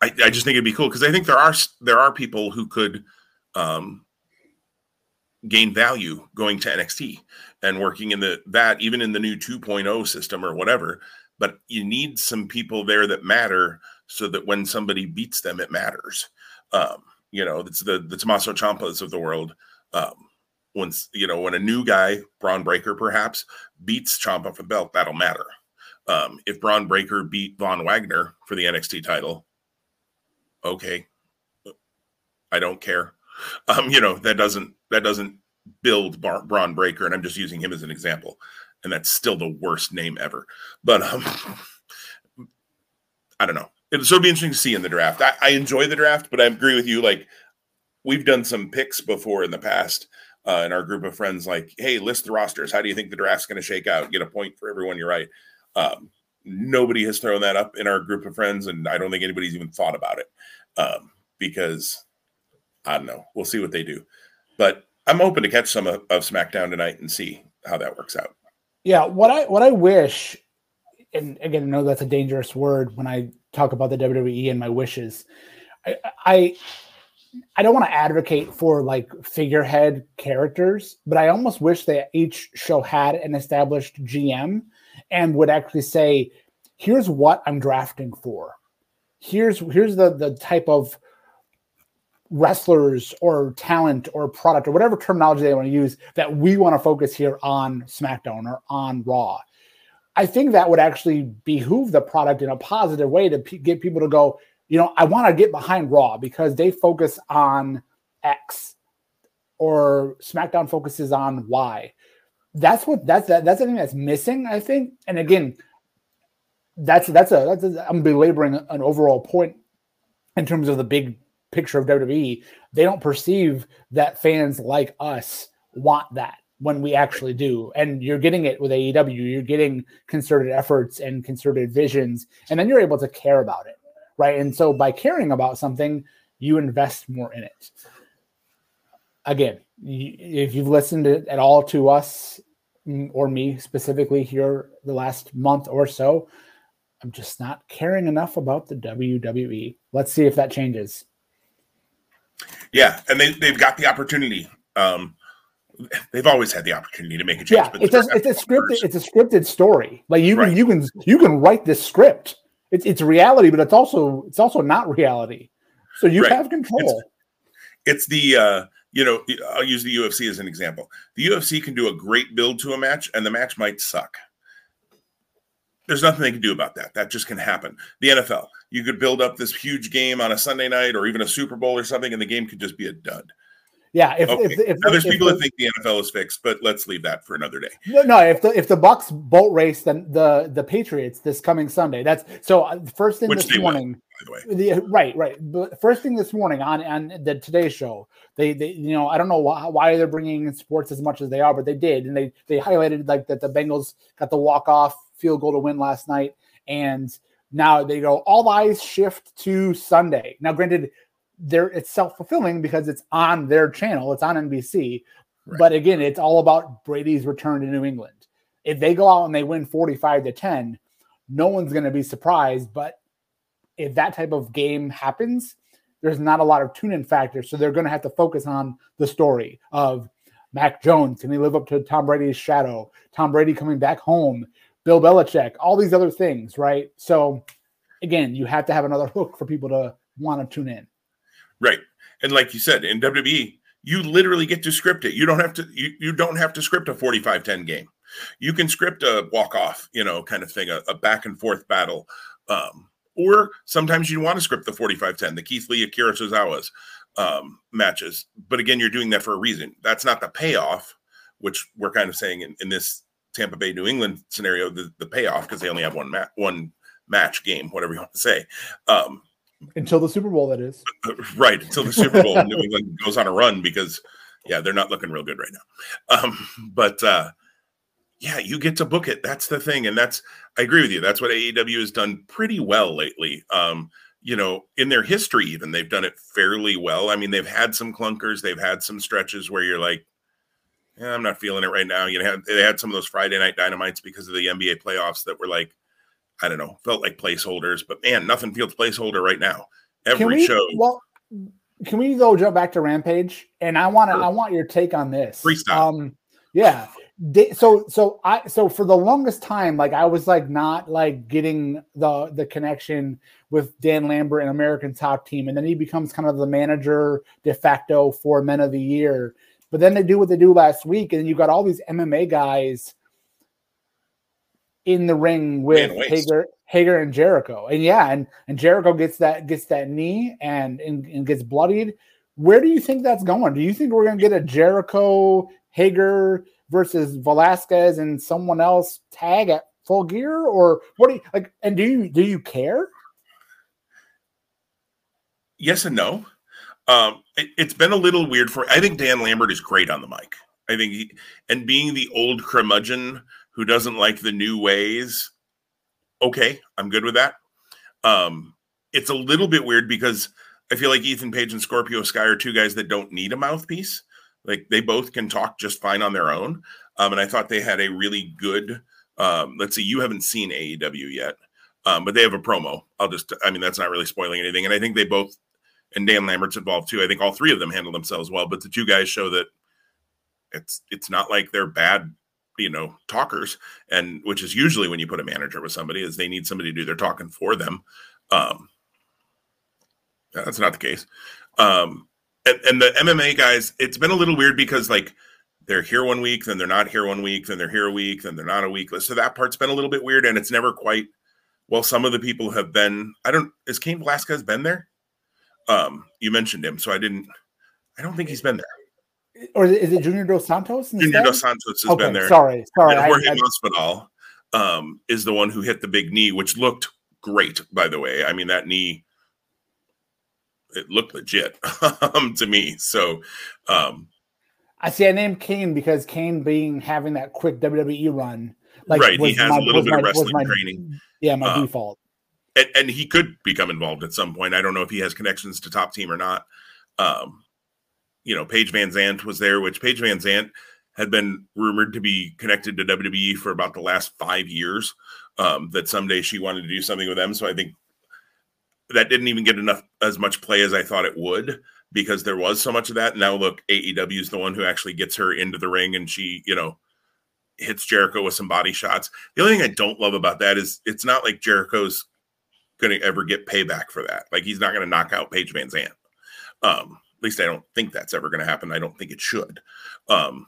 I, I just think it'd be cool because I think there are there are people who could um, gain value going to NXT and working in the that even in the new 2.0 system or whatever. But you need some people there that matter so that when somebody beats them, it matters. Um, you know, it's the the Tommaso Ciampas of the world. Um, once you know when a new guy, Bron Breakker perhaps, beats Ciampa for the belt, that'll matter. Um, if Bron Breakker beat Von Wagner for the NXT title, okay, I don't care. Um, you know that doesn't that doesn't build Bar- Bron Breakker, and I'm just using him as an example, and that's still the worst name ever. But um, I don't know. It, so it'll be interesting to see in the draft. I, I, enjoy the draft, but I agree with you. Like we've done some picks before in the past uh, in our group of friends. Like, hey, list the rosters. How do you think the draft's going to shake out? Get a point for everyone. You're right. Um, nobody has thrown that up in our group of friends, and I don't think anybody's even thought about it um, because I don't know. We'll see what they do, but I'm open to catch some of, of SmackDown tonight and see how that works out. Yeah, what I what I wish, and again, I know that's a dangerous word when I talk about the WWE and my wishes. I I, I don't want to advocate for like figurehead characters, but I almost wish that each show had an established GM and would actually say, "Here's what I'm drafting for. Here's here's the the type of wrestlers or talent or product or whatever terminology they want to use that we want to focus here on SmackDown or on Raw. I think that would actually behoove the product in a positive way to p- get people to go, you know, I want to get behind Raw because they focus on X or SmackDown focuses on Y. That's what that's that, that's the thing that's missing, I think. And again, that's that's a that's a, I'm belaboring an overall point in terms of the big picture of WWE, they don't perceive that fans like us want that when we actually do. And you're getting it with AEW. You're getting concerted efforts and concerted visions, and then you're able to care about it, right? And so by caring about something, you invest more in it. Again, if you've listened at all to us or me specifically here the last month or so, I'm just not caring enough about the WWE. Let's see if that changes. Yeah, and they they've got the opportunity. Um, they've always had the opportunity to make a change. Yeah, it's a, it's a scripted it's a scripted story. Like you right. can you can you can write this script. It's it's reality, but it's also it's also not reality. So you right. have control. It's, it's the uh, you know I'll use the UFC as an example. The UFC can do a great build to a match, and the match might suck. There's nothing they can do about that. That just can happen. The NFL, you could build up this huge game on a Sunday night or even a Super Bowl or something, and the game could just be a dud. Yeah, if, okay. if, if, now, there's if people that think the NFL is fixed, but let's leave that for another day. No, no. If the if the Bucs boat race then the the Patriots this coming Sunday, that's so uh, first thing Which this morning. Will, by the way, the, right, right. But first thing this morning on on the Today Show, they they you know I don't know why, why they're bringing in sports as much as they are, but they did, and they they highlighted like that the Bengals got the walk off field goal to win last night, and now they go all eyes shift to Sunday. Now, granted, they're it's self-fulfilling because it's on their channel, it's on NBC. Right. But again, it's all about Brady's return to New England. If they go out and they win 45 to 10, no one's going to be surprised. But if that type of game happens, there's not a lot of tune in factors. So they're going to have to focus on the story of Mac Jones. Can he live up to Tom Brady's shadow? Tom Brady coming back home, Bill Belichick, all these other things, right? So again, you have to have another hook for people to want to tune in. Right. And like you said, in WWE, you literally get to script it. You don't have to you, you don't have to script a 45-10 game. You can script a walk-off, you know, kind of thing, a, a back and forth battle. Um, or sometimes you want to script the 45-10, the Keith Lee Akira Tozawa's um, matches. But again, you're doing that for a reason. That's not the payoff, which we're kind of saying in, in this Tampa Bay New England scenario, the, the payoff, because they only have one mat one match game, whatever you want to say. Um, until the Super Bowl, that is. Right. Until the Super Bowl, New England goes on a run because, yeah, they're not looking real good right now. Um, but uh, yeah, you get to book it. That's the thing. And that's, I agree with you. That's what AEW has done pretty well lately. Um, you know, in their history, even they've done it fairly well. I mean, they've had some clunkers, they've had some stretches where you're like, I'm not feeling it right now. You know, they had some of those Friday night dynamites because of the NBA playoffs that were like, I don't know, felt like placeholders, but man, nothing feels placeholder right now. Every we, show. Well, can we go jump back to Rampage? And I want to, sure. I want your take on this. Freestyle. Um, yeah. So, so I, so for the longest time, like I was like not like getting the the connection with Dan Lambert and American Top Team, and then he becomes kind of the manager de facto for Men of the Year. But then they do what they do last week, and you got all these MMA guys in the ring with Hager, Hager and Jericho. And yeah, and, and Jericho gets that gets that knee and, and, and gets bloodied. Where do you think that's going? Do you think we're gonna get a Jericho Hager versus Velasquez and someone else tag at full gear? Or what do you like and do you do you care? Yes and no. Um, it, has been a little weird for I think Dan Lambert is great on the mic. I think he, and being the old curmudgeon who doesn't like the new ways, okay, I'm good with that. Um, it's a little bit weird because I feel like Ethan Page and Scorpio Sky are two guys that don't need a mouthpiece. Like they both can talk just fine on their own. Um, and I thought they had a really good. Um, let's see, you haven't seen AEW yet, um, but they have a promo. I'll just, I mean, that's not really spoiling anything. And I think they both, and Dan Lambert's involved too. I think all three of them handle themselves well, but the two guys show that it's it's not like they're bad you know talkers and which is usually when you put a manager with somebody is they need somebody to do their talking for them um that's not the case. Um and, and the mma guys it's been a little weird because like they're here one week then they're not here one week then they're here a week then they're not a week so that part's been a little bit weird and it's never quite well some of the people have been i don't is Cain velasquez been there? Um you mentioned him so i didn't i don't think he's been there or is it Junior Dos Santos? Instead? Junior Dos Santos has okay, been there. Sorry, sorry. And Jorge I, I, Masvidal um, is the one who hit the big knee, which looked great, by the way. I mean, that knee, it looked legit um, to me. So, um, I see. I named Cain because Cain being having that quick WWE run, like right, he has my, a little bit my, of wrestling my, training. Yeah, my um, default. And, and, he could become involved at some point. I don't know if he has connections to Top Team or not. Um, you know, Paige VanZant was there, which Paige VanZant had been rumored to be connected to WWE for about the last five years. Um, that someday she wanted to do something with them. So I think that didn't even get enough as much play as I thought it would because there was so much of that. Now look, AEW is the one who actually gets her into the ring and she, you know, hits Jericho with some body shots. The only thing I don't love about that is it's not like Jericho's going to ever get payback for that. Like he's not going to knock out Paige VanZant. Um, at least I don't think that's ever going to happen. I don't think it should. Um,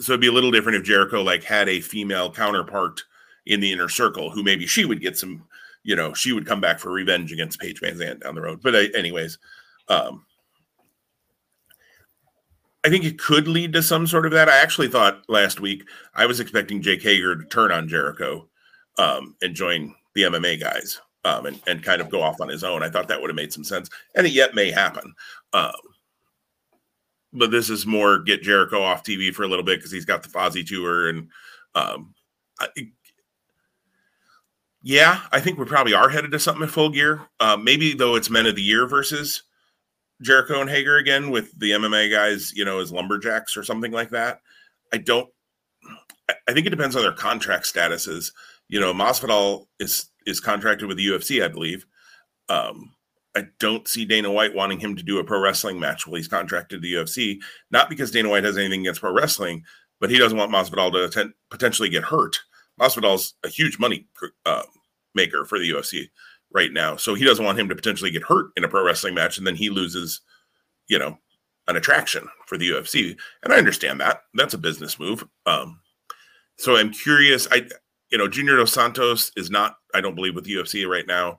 so it'd be a little different if Jericho like had a female counterpart in the inner circle who maybe she would get some, you know, she would come back for revenge against Paige VanZant down the road. But uh, anyways, um, I think it could lead to some sort of that. I actually thought last week I was expecting Jake Hager to turn on Jericho um, and join the MMA guys um, and, and kind of go off on his own. I thought that would have made some sense, and it yet may happen. Um, but this is more get Jericho off TV for a little bit because he's got the Fozzy tour, and um, I, yeah, I think we probably are headed to something in full gear. Uh, maybe though it's Men of the Year versus Jericho and Hager again with the MMA guys, you know, as lumberjacks or something like that. I don't. I think it depends on their contract statuses. You know, Masvidal is is contracted with the UFC, I believe. Um, I don't see Dana White wanting him to do a pro wrestling match while he's contracted to the UFC. Not because Dana White has anything against pro wrestling, but he doesn't want Masvidal to attend, potentially get hurt. Masvidal's a huge money uh, maker for the UFC right now. So he doesn't want him to potentially get hurt in a pro wrestling match and then he loses, you know, an attraction for the UFC. And I understand that. That's a business move. Um, so I'm curious. I, you know, Junior Dos Santos is not, I don't believe, with UFC right now.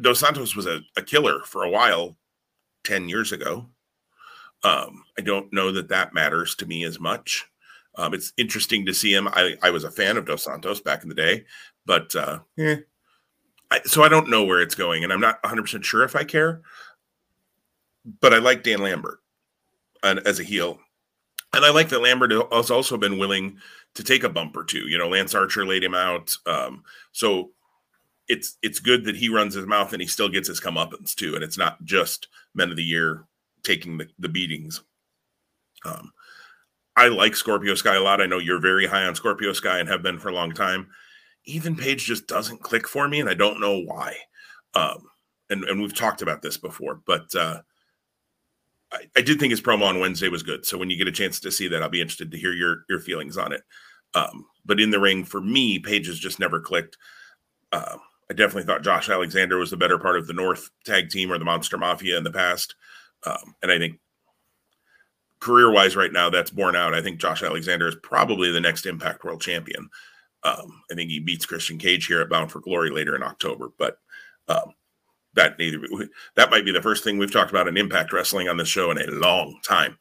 Dos Santos was a, a killer for a while 10 years ago. Um, I don't know that that matters to me as much. Um, it's interesting to see him. I, I was a fan of Dos Santos back in the day, but uh, eh, I, so I don't know where it's going, and I'm not 100 percent sure if I care. But I like Dan Lambert and, as a heel, and I like that Lambert has also been willing to take a bump or two. You know, Lance Archer laid him out, um, so it's it's good that he runs his mouth and he still gets his comeuppance too, and it's not just Men of the Year taking the, the beatings. Um, I like Scorpio Sky a lot. I know you're very high on Scorpio Sky and have been for a long time. Ethan Page just doesn't click for me, and I don't know why. Um, and, and we've talked about this before, but uh, I, I, did think his promo on Wednesday was good. So when you get a chance to see that, I'll be interested to hear your your feelings on it. Um, but in the ring, for me, Page has just never clicked. Uh, I definitely thought Josh Alexander was the better part of the North tag team or the Monster Mafia in the past. Um, and I think career wise, right now, that's borne out. I think Josh Alexander is probably the next Impact World Champion. Um, I think he beats Christian Cage here at Bound for Glory later in October, but um, that neither that might be the first thing we've talked about in Impact Wrestling on the show in a long time.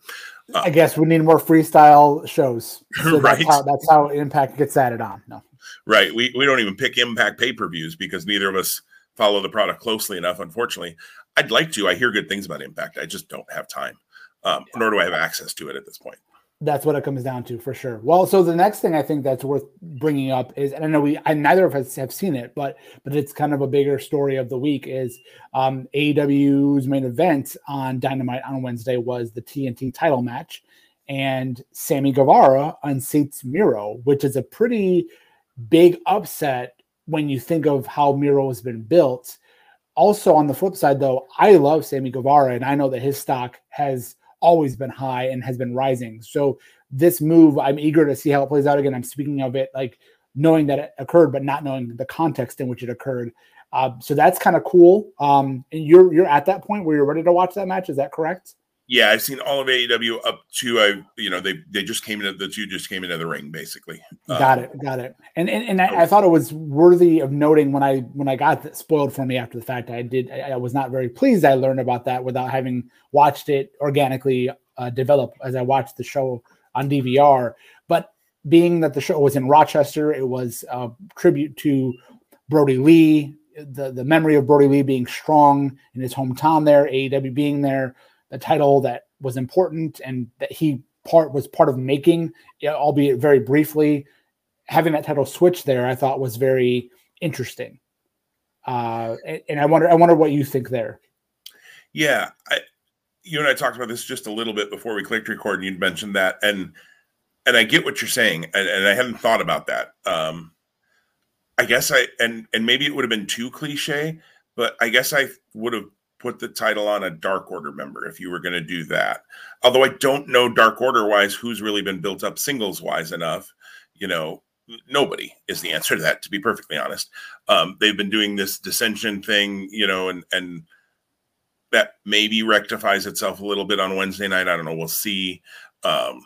Uh, I guess we need more freestyle shows. So right. That's how, that's how Impact gets added on. No. Right. We we don't even pick Impact pay per views because neither of us follow the product closely enough. Unfortunately, I'd like to. I hear good things about Impact. I just don't have time, um, nor do I have access to it at this point. That's what it comes down to for sure. Well, so the next thing I think that's worth bringing up is, and I know we, I, neither of us have seen it, but but it's kind of a bigger story of the week is um, AEW's main event on Dynamite on Wednesday was the TNT title match, and Sammy Guevara unseats Miro, which is a pretty big upset when you think of how Miro has been built. Also, on the flip side, though, I love Sammy Guevara, and I know that his stock has always been high and has been rising. So this move, I'm eager to see how it plays out again. I'm speaking of it like knowing that it occurred, but not knowing the context in which it occurred. Uh, so that's kind of cool. Um, and you're you're at that point where you're ready to watch that match. Is that correct? Yeah, I've seen all of AEW up to I, you know, they they just came into the two just came into the ring basically. Got um, it, got it. And and, and I, I, thought it was worthy of noting when I when I got that spoiled for me after the fact. I did I, I was not very pleased. I learned about that without having watched it organically uh, develop as I watched the show on DVR. But being that the show was in Rochester, it was a tribute to Brodie Lee, the the memory of Brodie Lee being strong in his hometown there, AEW being there the title that was important and that he part was part of making, albeit very briefly. Having that title switch there, I thought was very interesting. Uh, and, and I wonder, I wonder what you think there. Yeah, I, you and I talked about this just a little bit before we clicked record, and you mentioned that, and and I get what you're saying, and, and I hadn't thought about that. Um, I guess I and and maybe it would have been too cliche, but I guess I would have put the title on a Dark Order member if you were going to do that. Although I don't know Dark Order wise who's really been built up singles wise enough. You know, nobody is the answer to that. To be perfectly honest, um, they've been doing this dissension thing, you know, and and that maybe rectifies itself a little bit on Wednesday night. I don't know. We'll see. Um,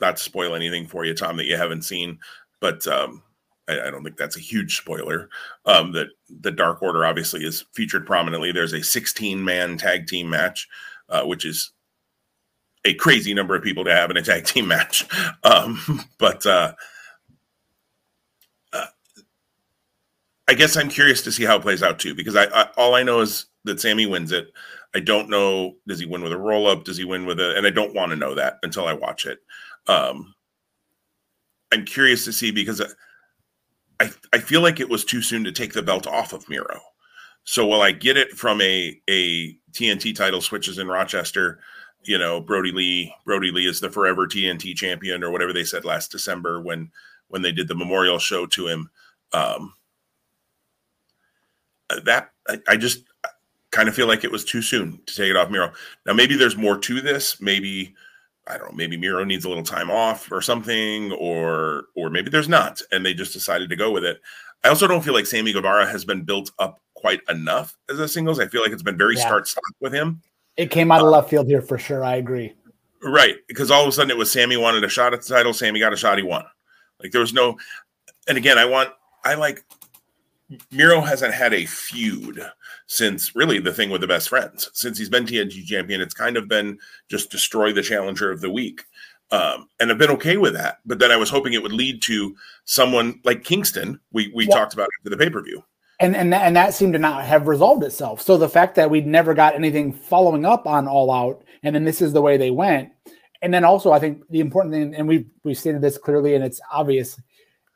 not to spoil anything for you, Tom, that you haven't seen, but um, I, I don't think that's a huge spoiler. Um, that the Dark Order obviously is featured prominently. There's a 16 man tag team match, uh, which is a crazy number of people to have in a tag team match. Um, but uh, uh, I guess I'm curious to see how it plays out too, because I, I all I know is that Sammy wins it. I don't know does he win with a roll up? Does he win with a? And I don't want to know that until I watch it. Um, I'm curious to see because I I feel like it was too soon to take the belt off of Miro. So while I get it from a a TNT title switches in Rochester, you know Brodie Lee Brodie Lee is the forever TNT champion or whatever they said last December when when they did the memorial show to him. Um, that I, I just kind of feel like it was too soon to take it off Miro. Now maybe there's more to this. Maybe I don't know. Maybe Miro needs a little time off or something, or or maybe there's not, and they just decided to go with it. I also don't feel like Sammy Guevara has been built up quite enough as a singles. I feel like it's been very yeah. start stop with him. It came out of uh, left field here for sure. I agree. Right, because all of a sudden it was Sammy wanted a shot at the title. Sammy got a shot. He won. Like there was no. And again, I want. I like. Miro hasn't had a feud since really the thing with the best friends. Since he's been TNT champion, it's kind of been just destroy the challenger of the week. Um, and I've been okay with that. But then I was hoping it would lead to someone like Kingston. We we yeah. talked about after the pay per view and and and that seemed to not have resolved itself. So the fact that we never got anything following up on All Out, and then this is the way they went, and then also I think the important thing, and we've we've stated this clearly, and it's obvious,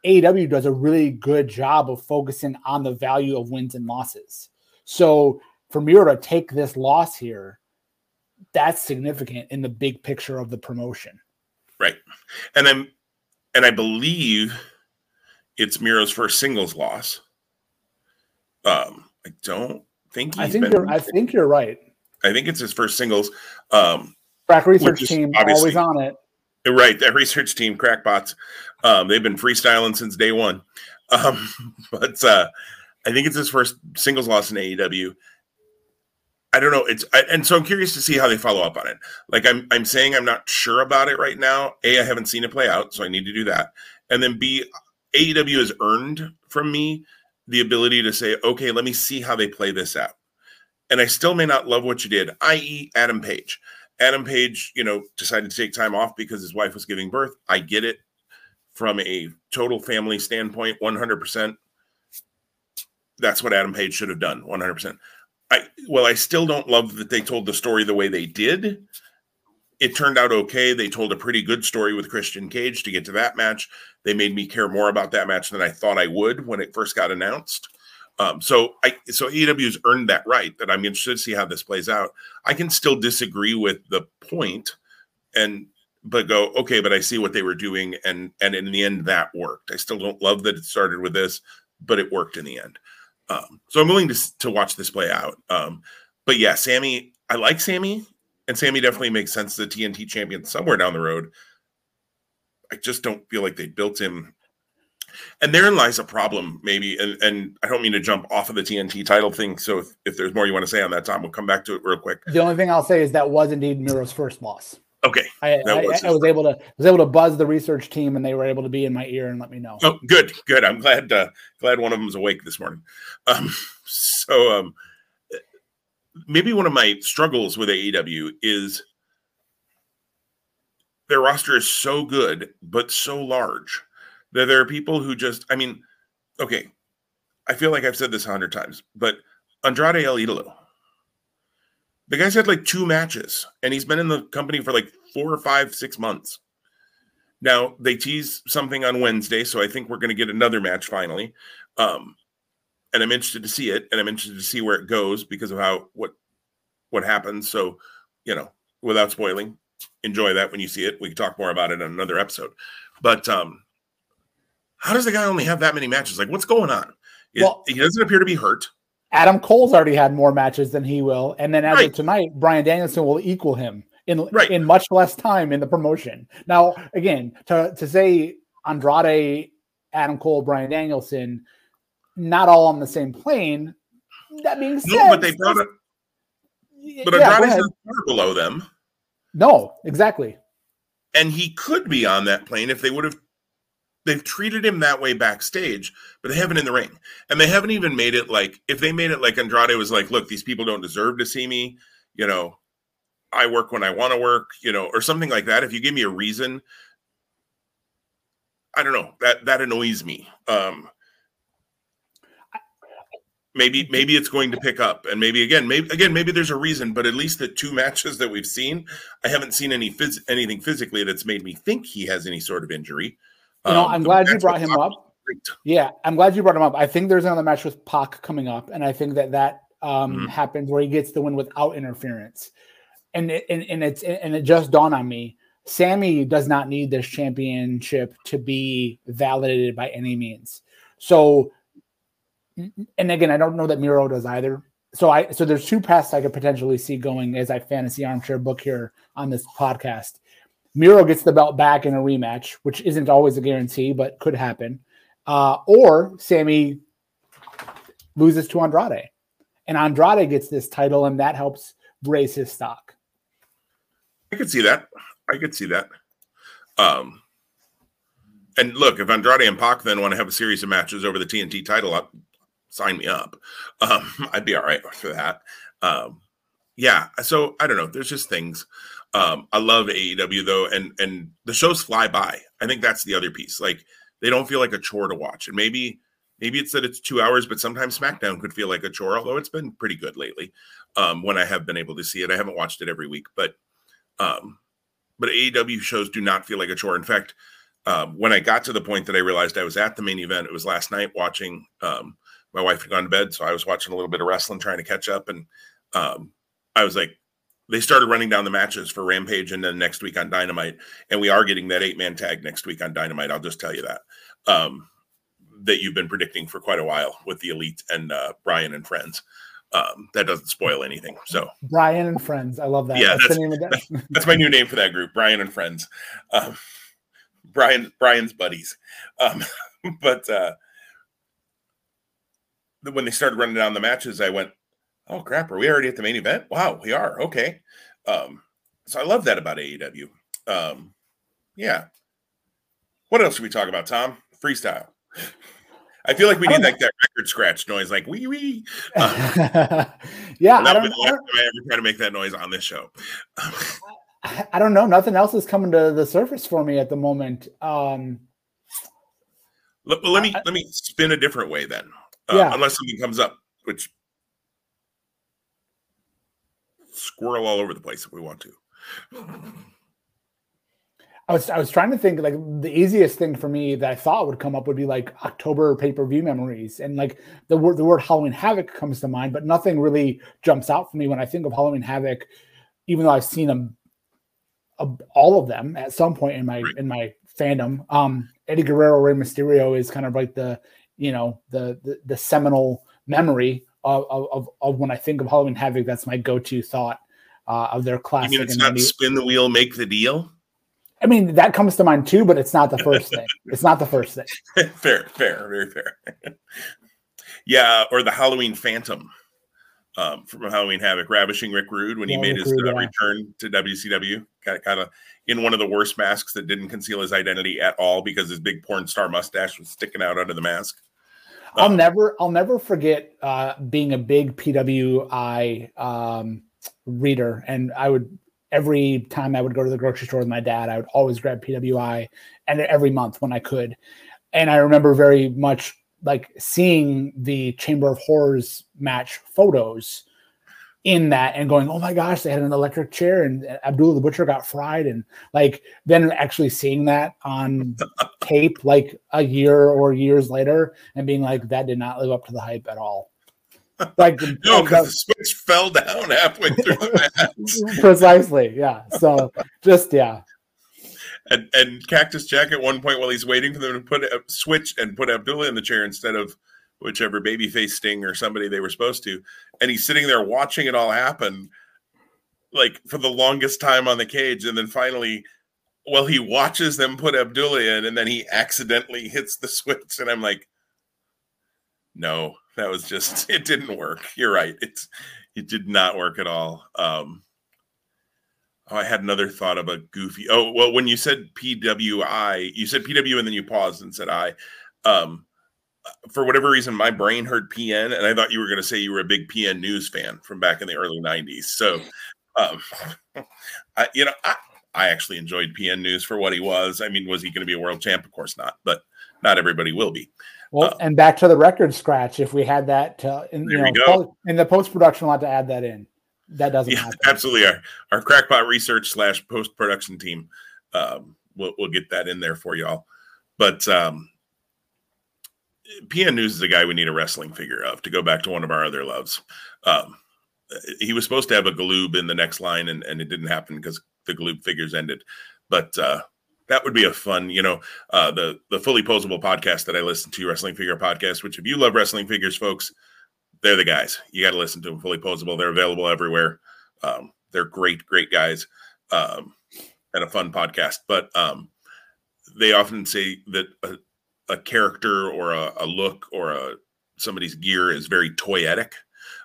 AEW does a really good job of focusing on the value of wins and losses. So for Miro to take this loss here, that's significant in the big picture of the promotion. Right, and then and I believe it's Miro's first singles loss. Um, I don't think I think been, you're. I think you're right. I think it's his first singles. Um, Crack research team always on it. Right, that research team, crackpots. Um, they've been freestyling since day one. Um, but uh, I think it's his first singles loss in AEW. I don't know. It's I, and so I'm curious to see how they follow up on it. Like I'm I'm saying I'm not sure about it right now. A, I haven't seen it play out, so I need to do that. And then B, AEW has earned from me the ability to say, okay, let me see how they play this out. And I still may not love what you did, i.e., Adam Page. Adam Page, you know, decided to take time off because his wife was giving birth. I get it from a total family standpoint, 100%. That's what Adam Page should have done, 100%. I well, I still don't love that they told the story the way they did. It turned out okay. They told a pretty good story with Christian Cage to get to that match. They made me care more about that match than I thought I would when it first got announced. Um, so I so AEW's earned that right that I'm interested to see how this plays out. I can still disagree with the point and but go, okay, but I see what they were doing and and in the end that worked. I still don't love that it started with this, but it worked in the end. Um, so I'm willing to to watch this play out. Um, but yeah, Sammy, I like Sammy, and Sammy definitely makes sense as a TNT champion somewhere down the road. I just don't feel like they built him. And therein lies a problem, maybe. And and I don't mean to jump off of the TNT title thing. So if, if there's more you want to say on that, Tom, we'll come back to it real quick. The only thing I'll say is that was indeed Miro's first loss. Okay, I, I, was, I was able to was able to buzz the research team, and they were able to be in my ear and let me know. Oh, good, good. I'm glad uh, glad one of them's awake this morning. Um, so um, maybe one of my struggles with AEW is their roster is so good, but so large that there are people who just, I mean, okay, I feel like I've said this a hundred times, but Andrade El Idolo, the guy's had like two matches and he's been in the company for like four or five, six months. Now they tease something on Wednesday, so I think we're going to get another match finally. Um, and I'm interested to see it, and I'm interested to see where it goes because of how what what happens. So, you know, without spoiling, enjoy that when you see it. We can talk more about it in another episode. But um, how does the guy only have that many matches? Like, what's going on? well, he doesn't appear to be hurt. Adam Cole's already had more matches than he will, and then as right. of tonight, Bryan Danielson will equal him in right. in much less time in the promotion. Now, again, to to say Andrade, Adam Cole, Bryan Danielson, not all on the same plane. That being said, no, but they brought it. But yeah, Andrade's far below them. No, exactly. And he could be on that plane if they would have they've treated him that way backstage, but they haven't in the ring. And they haven't even made it like if they made it like Andrade was like, look, these people don't deserve to see me, you know, I work when I want to work, you know, or something like that. If you give me a reason, I don't know that that annoys me. Um, maybe maybe it's going to pick up, and maybe again, maybe again, maybe there's a reason. But at least the two matches that we've seen, I haven't seen any phys- anything physically that's made me think he has any sort of injury. You know, um, I'm glad you brought him up. Yeah, I'm glad you brought him up. I think there's another match with Pac coming up, and I think that that um, mm-hmm. happens where he gets the win without interference. And it, and, and it's and it just dawned on me. Sammy does not need this championship to be validated by any means. So, and again, I don't know that Miro does either. So I so there's two paths I could potentially see going as I fantasy armchair book here on this podcast. Miro gets the belt back in a rematch, which isn't always a guarantee, but could happen. Uh, or Sammy loses to Andrade, and Andrade gets this title, and that helps raise his stock. I could see that. I could see that. Um, and look, if Andrade and Pac then want to have a series of matches over the TNT title, I'll, sign me up. Um, I'd be all right for that. Um, yeah. So I don't know. There's just things. Um, I love AEW though, and and the shows fly by. I think that's the other piece. Like they don't feel like a chore to watch, and maybe maybe it's that it's two hours, but sometimes SmackDown could feel like a chore. Although it's been pretty good lately. Um, when I have been able to see it, I haven't watched it every week, but um, but AEW shows do not feel like a chore. In fact, um, when I got to the point that I realized I was at the main event, it was last night watching. Um, my wife had gone to bed, so I was watching a little bit of wrestling, trying to catch up, and um, I was like, they started running down the matches for Rampage and then next week on Dynamite, and we are getting that eight man tag next week on Dynamite. I'll just tell you that um, that you've been predicting for quite a while with the Elite and uh, Bryan and friends um, that doesn't spoil anything. So Brian and Friends, I love that. Yeah, that's, that's, that. that's my new name for that group, Brian and Friends. Um, Brian, Brian's buddies. Um, but uh, when they started running down the matches, I went, "Oh crap, are we already at the main event? Wow, we are. Okay." Um, so I love that about AEW. Um, yeah. What else should we talk about, Tom? Freestyle. I feel like we need like that record scratch noise, like wee wee. Uh, yeah, I don't, last time I ever try to make that noise on this show. I, I don't know. Nothing else is coming to the surface for me at the moment. Um, let, let me I, let me spin a different way then. Uh, yeah. Unless something comes up, which squirrel all over the place if we want to. I was I was trying to think like the easiest thing for me that I thought would come up would be like October pay per view memories, and like the word the word Halloween Havoc comes to mind, but nothing really jumps out for me when I think of Halloween Havoc, even though I've seen them, uh, all of them at some point in my right. in my fandom. Um, Eddie Guerrero, Rey Mysterio is kind of like the you know the the, the seminal memory of, of of when I think of Halloween Havoc. That's my go to thought uh, of their classic. You mean it's not spin the wheel, make the deal? I mean, that comes to mind too, but it's not the first thing. It's not the first thing. fair, fair, very fair. yeah, or the Halloween Phantom um, from Halloween Havoc, ravishing Rick Rude when yeah, he made his Rude, uh, yeah. return to WCW, of, kind of in one of the worst masks that didn't conceal his identity at all because his big porn star mustache was sticking out under the mask. I'll never, I'll never forget uh, being a big PWI um, reader, and I would every time I would go to the grocery store with my dad, I would always grab PWI and every month when I could. And I remember very much like seeing the Chamber of Horrors match photos in that and going, oh my gosh, they had an electric chair and uh, Abdullah the Butcher got fried. And like then actually seeing that on tape like a year or years later and being like, that did not live up to the hype at all. Like no, because the switch fell down halfway through the match. Precisely, yeah. So just yeah. And, and Cactus Jack at one point while he's waiting for them to put a switch and put Abdullah in the chair instead of whichever babyface Sting or somebody they were supposed to, and he's sitting there watching it all happen, like for the longest time on the cage, and then finally, well, he watches them put Abdullah in, and then he accidentally hits the switch, and I'm like, no, that was just it didn't work. You're right. It's it did not work at all. Um oh, I had another thought of a goofy. Oh, well, when you said PWI, you said PW and then you paused and said I. Um for whatever reason, my brain heard PN, and I thought you were going to say you were a big PN news fan from back in the early '90s. So, Um, I, you know, I, I actually enjoyed PN News for what he was. I mean, was he going to be a world champ? Of course not, but not everybody will be. Well, uh, and back to the record scratch. If we had that, uh, in, you know, in the post production, we'll have to add that in. That doesn't yeah, happen. Absolutely, our our crackpot research slash post production team, um, we'll we'll get that in there for y'all. But um, PN News is a guy we need a wrestling figure of. To go back to one of our other loves, um, he was supposed to have a Galoob in the next line, and, and it didn't happen because the Galoob figures ended. But uh, that would be a fun, you know, uh, the the fully posable podcast that I listen to, wrestling figure podcast. Which, if you love wrestling figures, folks, they're the guys. You got to listen to them. Fully posable. They're available everywhere. Um, they're great, great guys, um, and a fun podcast. But um, they often say that a, a character or a, a, look or a somebody's gear is very toyetic.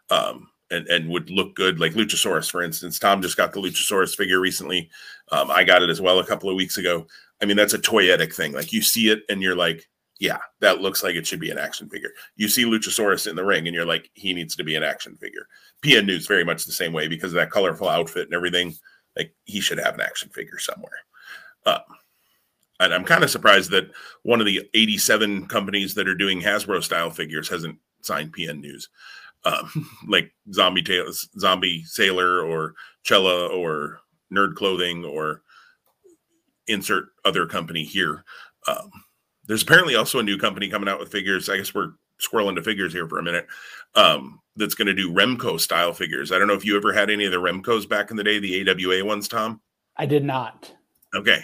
Um, and, and would look good, like Luchasaurus, for instance. Tom just got the Luchasaurus figure recently. Um, I got it as well a couple of weeks ago. I mean, that's a toyetic thing. Like you see it and you're like, yeah, that looks like it should be an action figure. You see Luchasaurus in the ring and you're like, he needs to be an action figure. PN News very much the same way because of that colorful outfit and everything. Like he should have an action figure somewhere. Um, and I'm kind of surprised that one of the 87 companies that are doing Hasbro style figures hasn't signed PN News um, like zombie tales, zombie sailor or Cella or nerd clothing or insert other company here. Um, there's apparently also a new company coming out with figures. I guess we're squirreling to figures here for a minute. Um, that's going to do Remco style figures. I don't know if you ever had any of the Remcos back in the day, the AWA ones, Tom. I did not. Okay.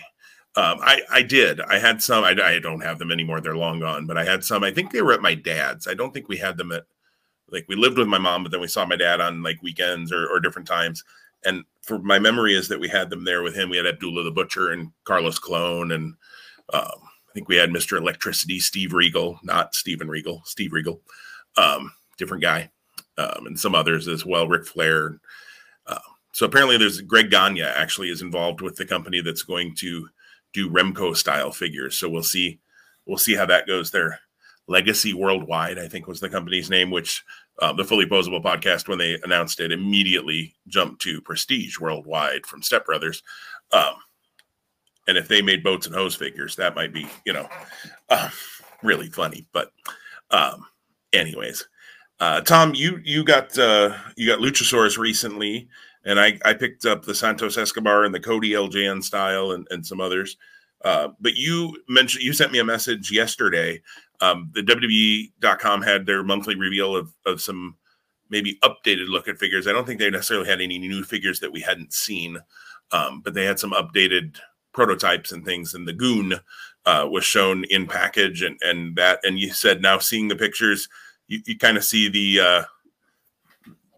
Um, I, I did. I had some. I, I don't have them anymore. They're long gone. But I had some. I think they were at my dad's. I don't think we had them at like we lived with my mom, but then we saw my dad on like weekends or, or different times. And for my memory is that we had them there with him. We had Abdullah the Butcher and Carlos Colón, and um, I think we had Mr. Electricity, Steve Regal, not Steven Regal, Steve Regal, um, different guy, um, and some others as well, Ric Flair. Uh, so apparently, there's Greg Gagne actually is involved with the company that's going to do Remco style figures. So we'll see, we'll see how that goes there. Legacy Worldwide, I think was the company's name, which uh, the Fully Posable podcast, when they announced it, immediately jumped to Prestige Worldwide from Step Brothers. Um, and if they made boats and hose figures, that might be, you know, uh, really funny. But, um, anyways, uh, Tom, you you got uh, you got Luchasaurus recently, and I I picked up the Santos Escobar and the Cody LJN style and, and some others. Uh, but you mentioned you sent me a message yesterday um, the WWE.com had their monthly reveal of, of some maybe updated look at figures. I don't think they necessarily had any new figures that we hadn't seen, um, but they had some updated prototypes and things. And the Goon uh, was shown in package, and and that. And you said now seeing the pictures, you, you kind of see the uh,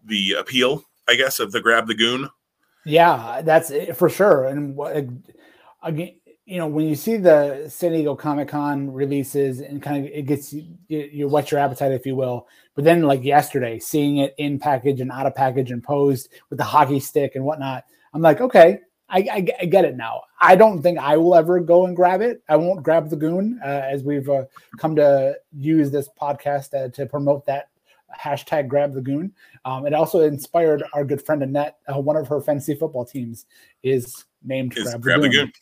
the appeal, I guess, of the grab the Goon. Yeah, that's for sure. And again, you know, when you see the San Diego Comic Con releases and kind of it gets you, you whet your appetite, if you will. But then, like yesterday, seeing it in package and out of package and posed with the hockey stick and whatnot, I'm like, okay, I, I, I get it now. I don't think I will ever go and grab it. I won't grab the goon, uh, as we've uh, come to use this podcast uh, to promote that hashtag grab the goon. Um, it also inspired our good friend Annette. Uh, one of her fantasy football teams is named is grab, grab the goon.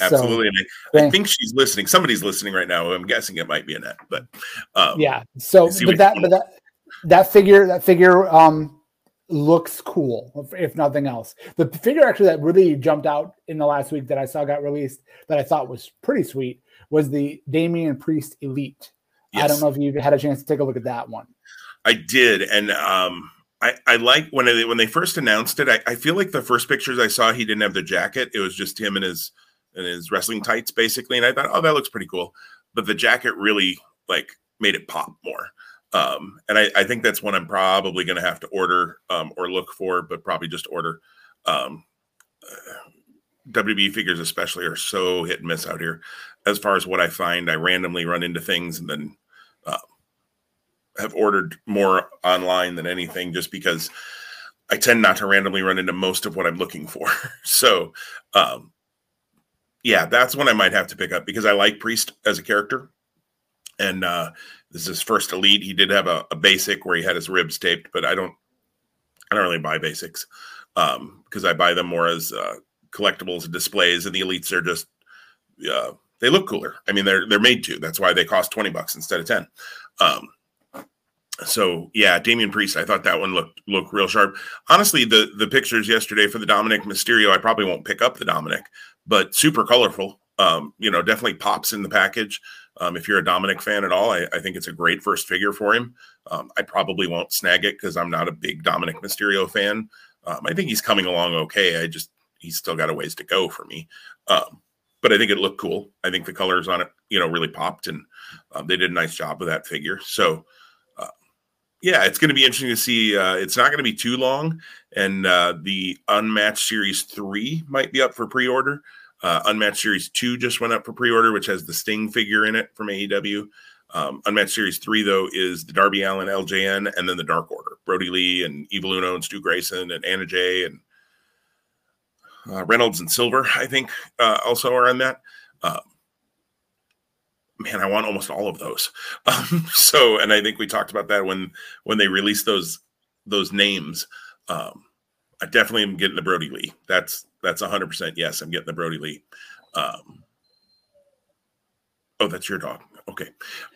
Absolutely. So, I think she's listening. Somebody's listening right now. I'm guessing it might be Annette, but um, yeah. So, but that, but that, that figure, that figure, um, looks cool, if nothing else. The figure actually that really jumped out in the last week that I saw got released that I thought was pretty sweet was the Damian Priest Elite. Yes. I don't know if you had a chance to take a look at that one. I did, and um, I, I like when they when they first announced it. I, I feel like the first pictures I saw, he didn't have the jacket. It was just him and his and his wrestling tights basically. And I thought, oh, that looks pretty cool. But the jacket really like made it pop more. Um, and I, I think that's one I'm probably going to have to order um, or look for, but probably just order. Um, uh, WB figures, especially, are so hit and miss out here. As far as what I find, I randomly run into things and then have ordered more online than anything just because I tend not to randomly run into most of what I'm looking for. so, um, yeah, that's one I might have to pick up because I like Priest as a character. And uh, this is his first elite. He did have a, a, basic where he had his ribs taped, but I don't, I don't really buy basics. um, because I buy them more as uh, collectibles and displays, and the elites are just uh, they look cooler. I mean, they're they're made to. That's why they cost twenty bucks instead of ten. Um, so yeah, Damian Priest, I thought that one looked looked real sharp. Honestly, the the pictures yesterday for the Dominic Mysterio, I probably won't pick up the Dominic, but super colorful. Um, you know, definitely pops in the package. Um, if you're a Dominic fan at all, I, I, think it's a great first figure for him. Um, I probably won't snag it because I'm not a big Dominic Mysterio fan. Um, I think he's coming along okay. I just he's still got a ways to go for me. Um, but I think it looked cool. I think the colors on it, you know, really popped, and um, they did a nice job with that figure. So yeah, it's going to be interesting to see. Uh, it's not going to be too long, and uh, the Unmatched Series three might be up for pre-order. Uh, Unmatched Series two just went up for pre-order, which has the Sting figure in it from AEW. Um, Unmatched Series three though is the Darby Allin LJN, and then the Dark Order, Brodie Lee and Evil Uno and Stu Grayson and Anna Jay and uh, Reynolds and Silver. I think uh, also are on that. Man, I want almost all of those. Um, so, and I think we talked about that when when they released those those names. Um, I definitely am getting the Brodie Lee. That's that's hundred percent yes. I'm getting the Brodie Lee. Um, oh, that's your dog. Okay.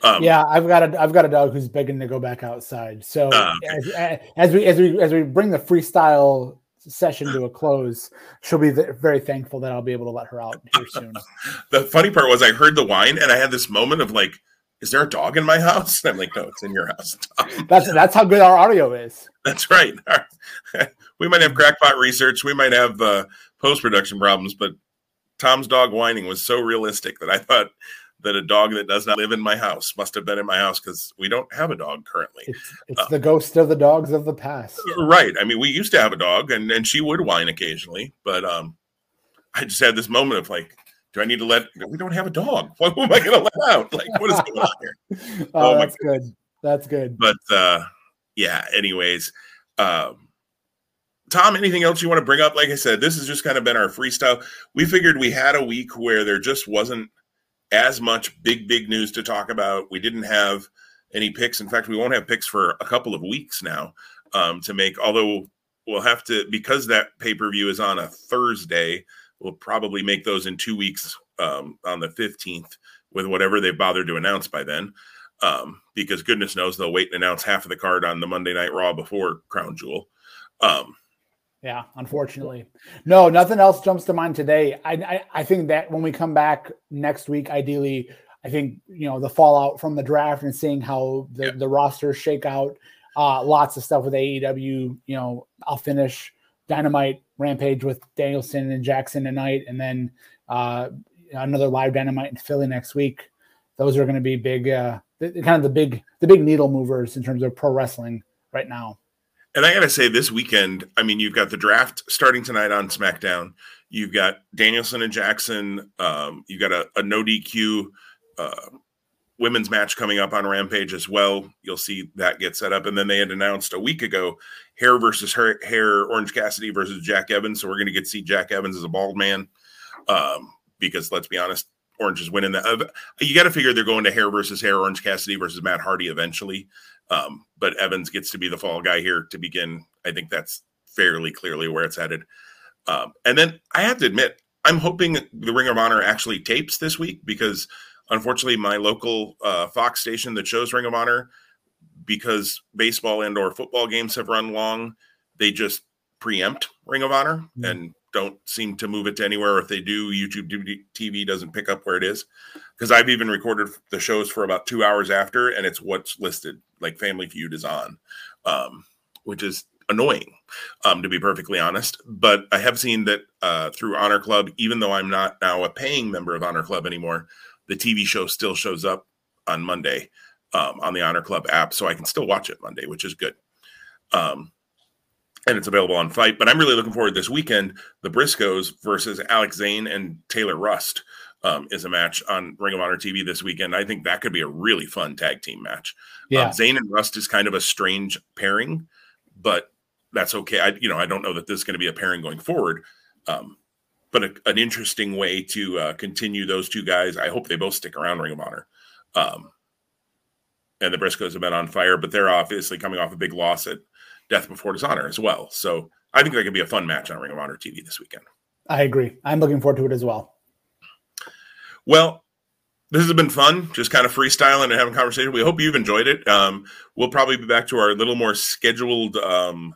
Um, yeah, I've got a I've got a dog who's begging to go back outside. So uh, okay. as, as we as we as we bring the freestyle session to a close, she'll be very thankful that I'll be able to let her out here soon. the funny part was I heard the whine and I had this moment of like, is there a dog in my house? And I'm like, no, it's in your house. that's that's how good our audio is. That's right. we might have crackpot research, we might have uh, post production problems, but Tom's dog whining was so realistic that I thought that a dog that does not live in my house must have been in my house because we don't have a dog currently. It's, it's uh, the ghost of the dogs of the past. Right. I mean, we used to have a dog and, and she would whine occasionally, but um, I just had this moment of like, do I need to let, we don't have a dog. What am I going to let out? Like, what is going on here? oh, oh that's good. That's good. But uh, yeah, anyways, um, Tom, anything else you want to bring up? Like I said, this has just kind of been our freestyle. We figured we had a week where there just wasn't – as much big, big news to talk about. We didn't have any picks. In fact, we won't have picks for a couple of weeks now um, to make, although we'll have to, because that pay per view is on a Thursday, we'll probably make those in two weeks um, on the 15th with whatever they bothered to announce by then. Um, because goodness knows they'll wait and announce half of the card on the Monday Night Raw before Crown Jewel. Um, yeah, unfortunately. No, nothing else jumps to mind today. I, I, I think that when we come back next week, ideally, I think you know the fallout from the draft and seeing how the, the rosters shake out. Uh, lots of stuff with AEW. You know, I'll finish Dynamite Rampage with Danielson and Jackson tonight, and then uh, another live Dynamite in Philly next week. Those are going to be big, uh, kind of the big, the big needle movers in terms of pro wrestling right now. And I got to say, this weekend, I mean, you've got the draft starting tonight on SmackDown. You've got Danielson and Jackson. Um, you've got a, a no DQ uh, women's match coming up on Rampage as well. You'll see that get set up. And then they had announced a week ago hair versus hair, hair Orange Cassidy versus Jack Evans. So we're going to get to see Jack Evans as a bald man. Um, because let's be honest, Orange is winning that. Uh, you got to figure they're going to hair versus hair, Orange Cassidy versus Matt Hardy eventually. Um, but Evans gets to be the fall guy here to begin. I think that's fairly clearly where it's headed. Um, and then I have to admit, I'm hoping the Ring of Honor actually tapes this week because unfortunately, my local uh, Fox station that shows Ring of Honor, because baseball and or football games have run long, they just preempt Ring of Honor mm-hmm. and don't seem to move it to anywhere. If they do, YouTube TV doesn't pick up where it is. Because I've even recorded the shows for about two hours after, and it's what's listed. Like Family Feud is on, um, which is annoying, um, to be perfectly honest. But I have seen that uh, through Honor Club, even though I'm not now a paying member of Honor Club anymore, the TV show still shows up on Monday um, on the Honor Club app, so I can still watch it Monday, which is good. Um, and it's available on FITE. But I'm really looking forward this weekend. The Briscoes versus Alex Zayne and Taylor Rust um, is a match on Ring of Honor TV this weekend. I think that could be a really fun tag team match. Um, yeah, um, Zayne and Rust is kind of a strange pairing, but that's okay. I you know I don't know that this is going to be a pairing going forward. Um, but a, an interesting way to uh, continue those two guys. I hope they both stick around Ring of Honor. Um, and the Briscoes have been on fire, but they're obviously coming off a big loss at Death Before Dishonor as well. So I think that could be a fun match on Ring of Honor TV this weekend. I agree. I'm looking forward to it as well. Well, this has been fun, just kind of freestyling and having conversation. We hope you've enjoyed it. Um, we'll probably be back to our little more scheduled, um,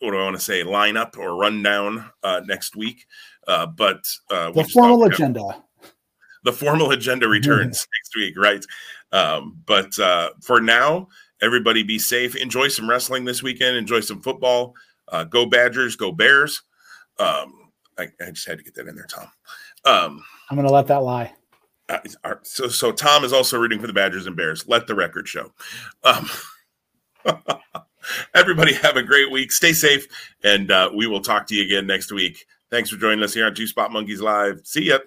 what do I want to say, lineup or rundown uh, next week. Uh, but uh, the formal agenda. The formal agenda returns mm-hmm. next week, right? Um, but uh, for now, everybody be safe. Enjoy some wrestling this weekend. Enjoy some football. Uh, go Badgers. Go Bears. Um, I, I, just had to get that in there, Tom. I'm going to let that lie. Uh, so, so Tom is also rooting for the Badgers and Bears. Let the record show. Um, everybody have a great week. Stay safe, and uh, we will talk to you again next week. Thanks for joining us here on Two Spot Monkeys Live. See ya.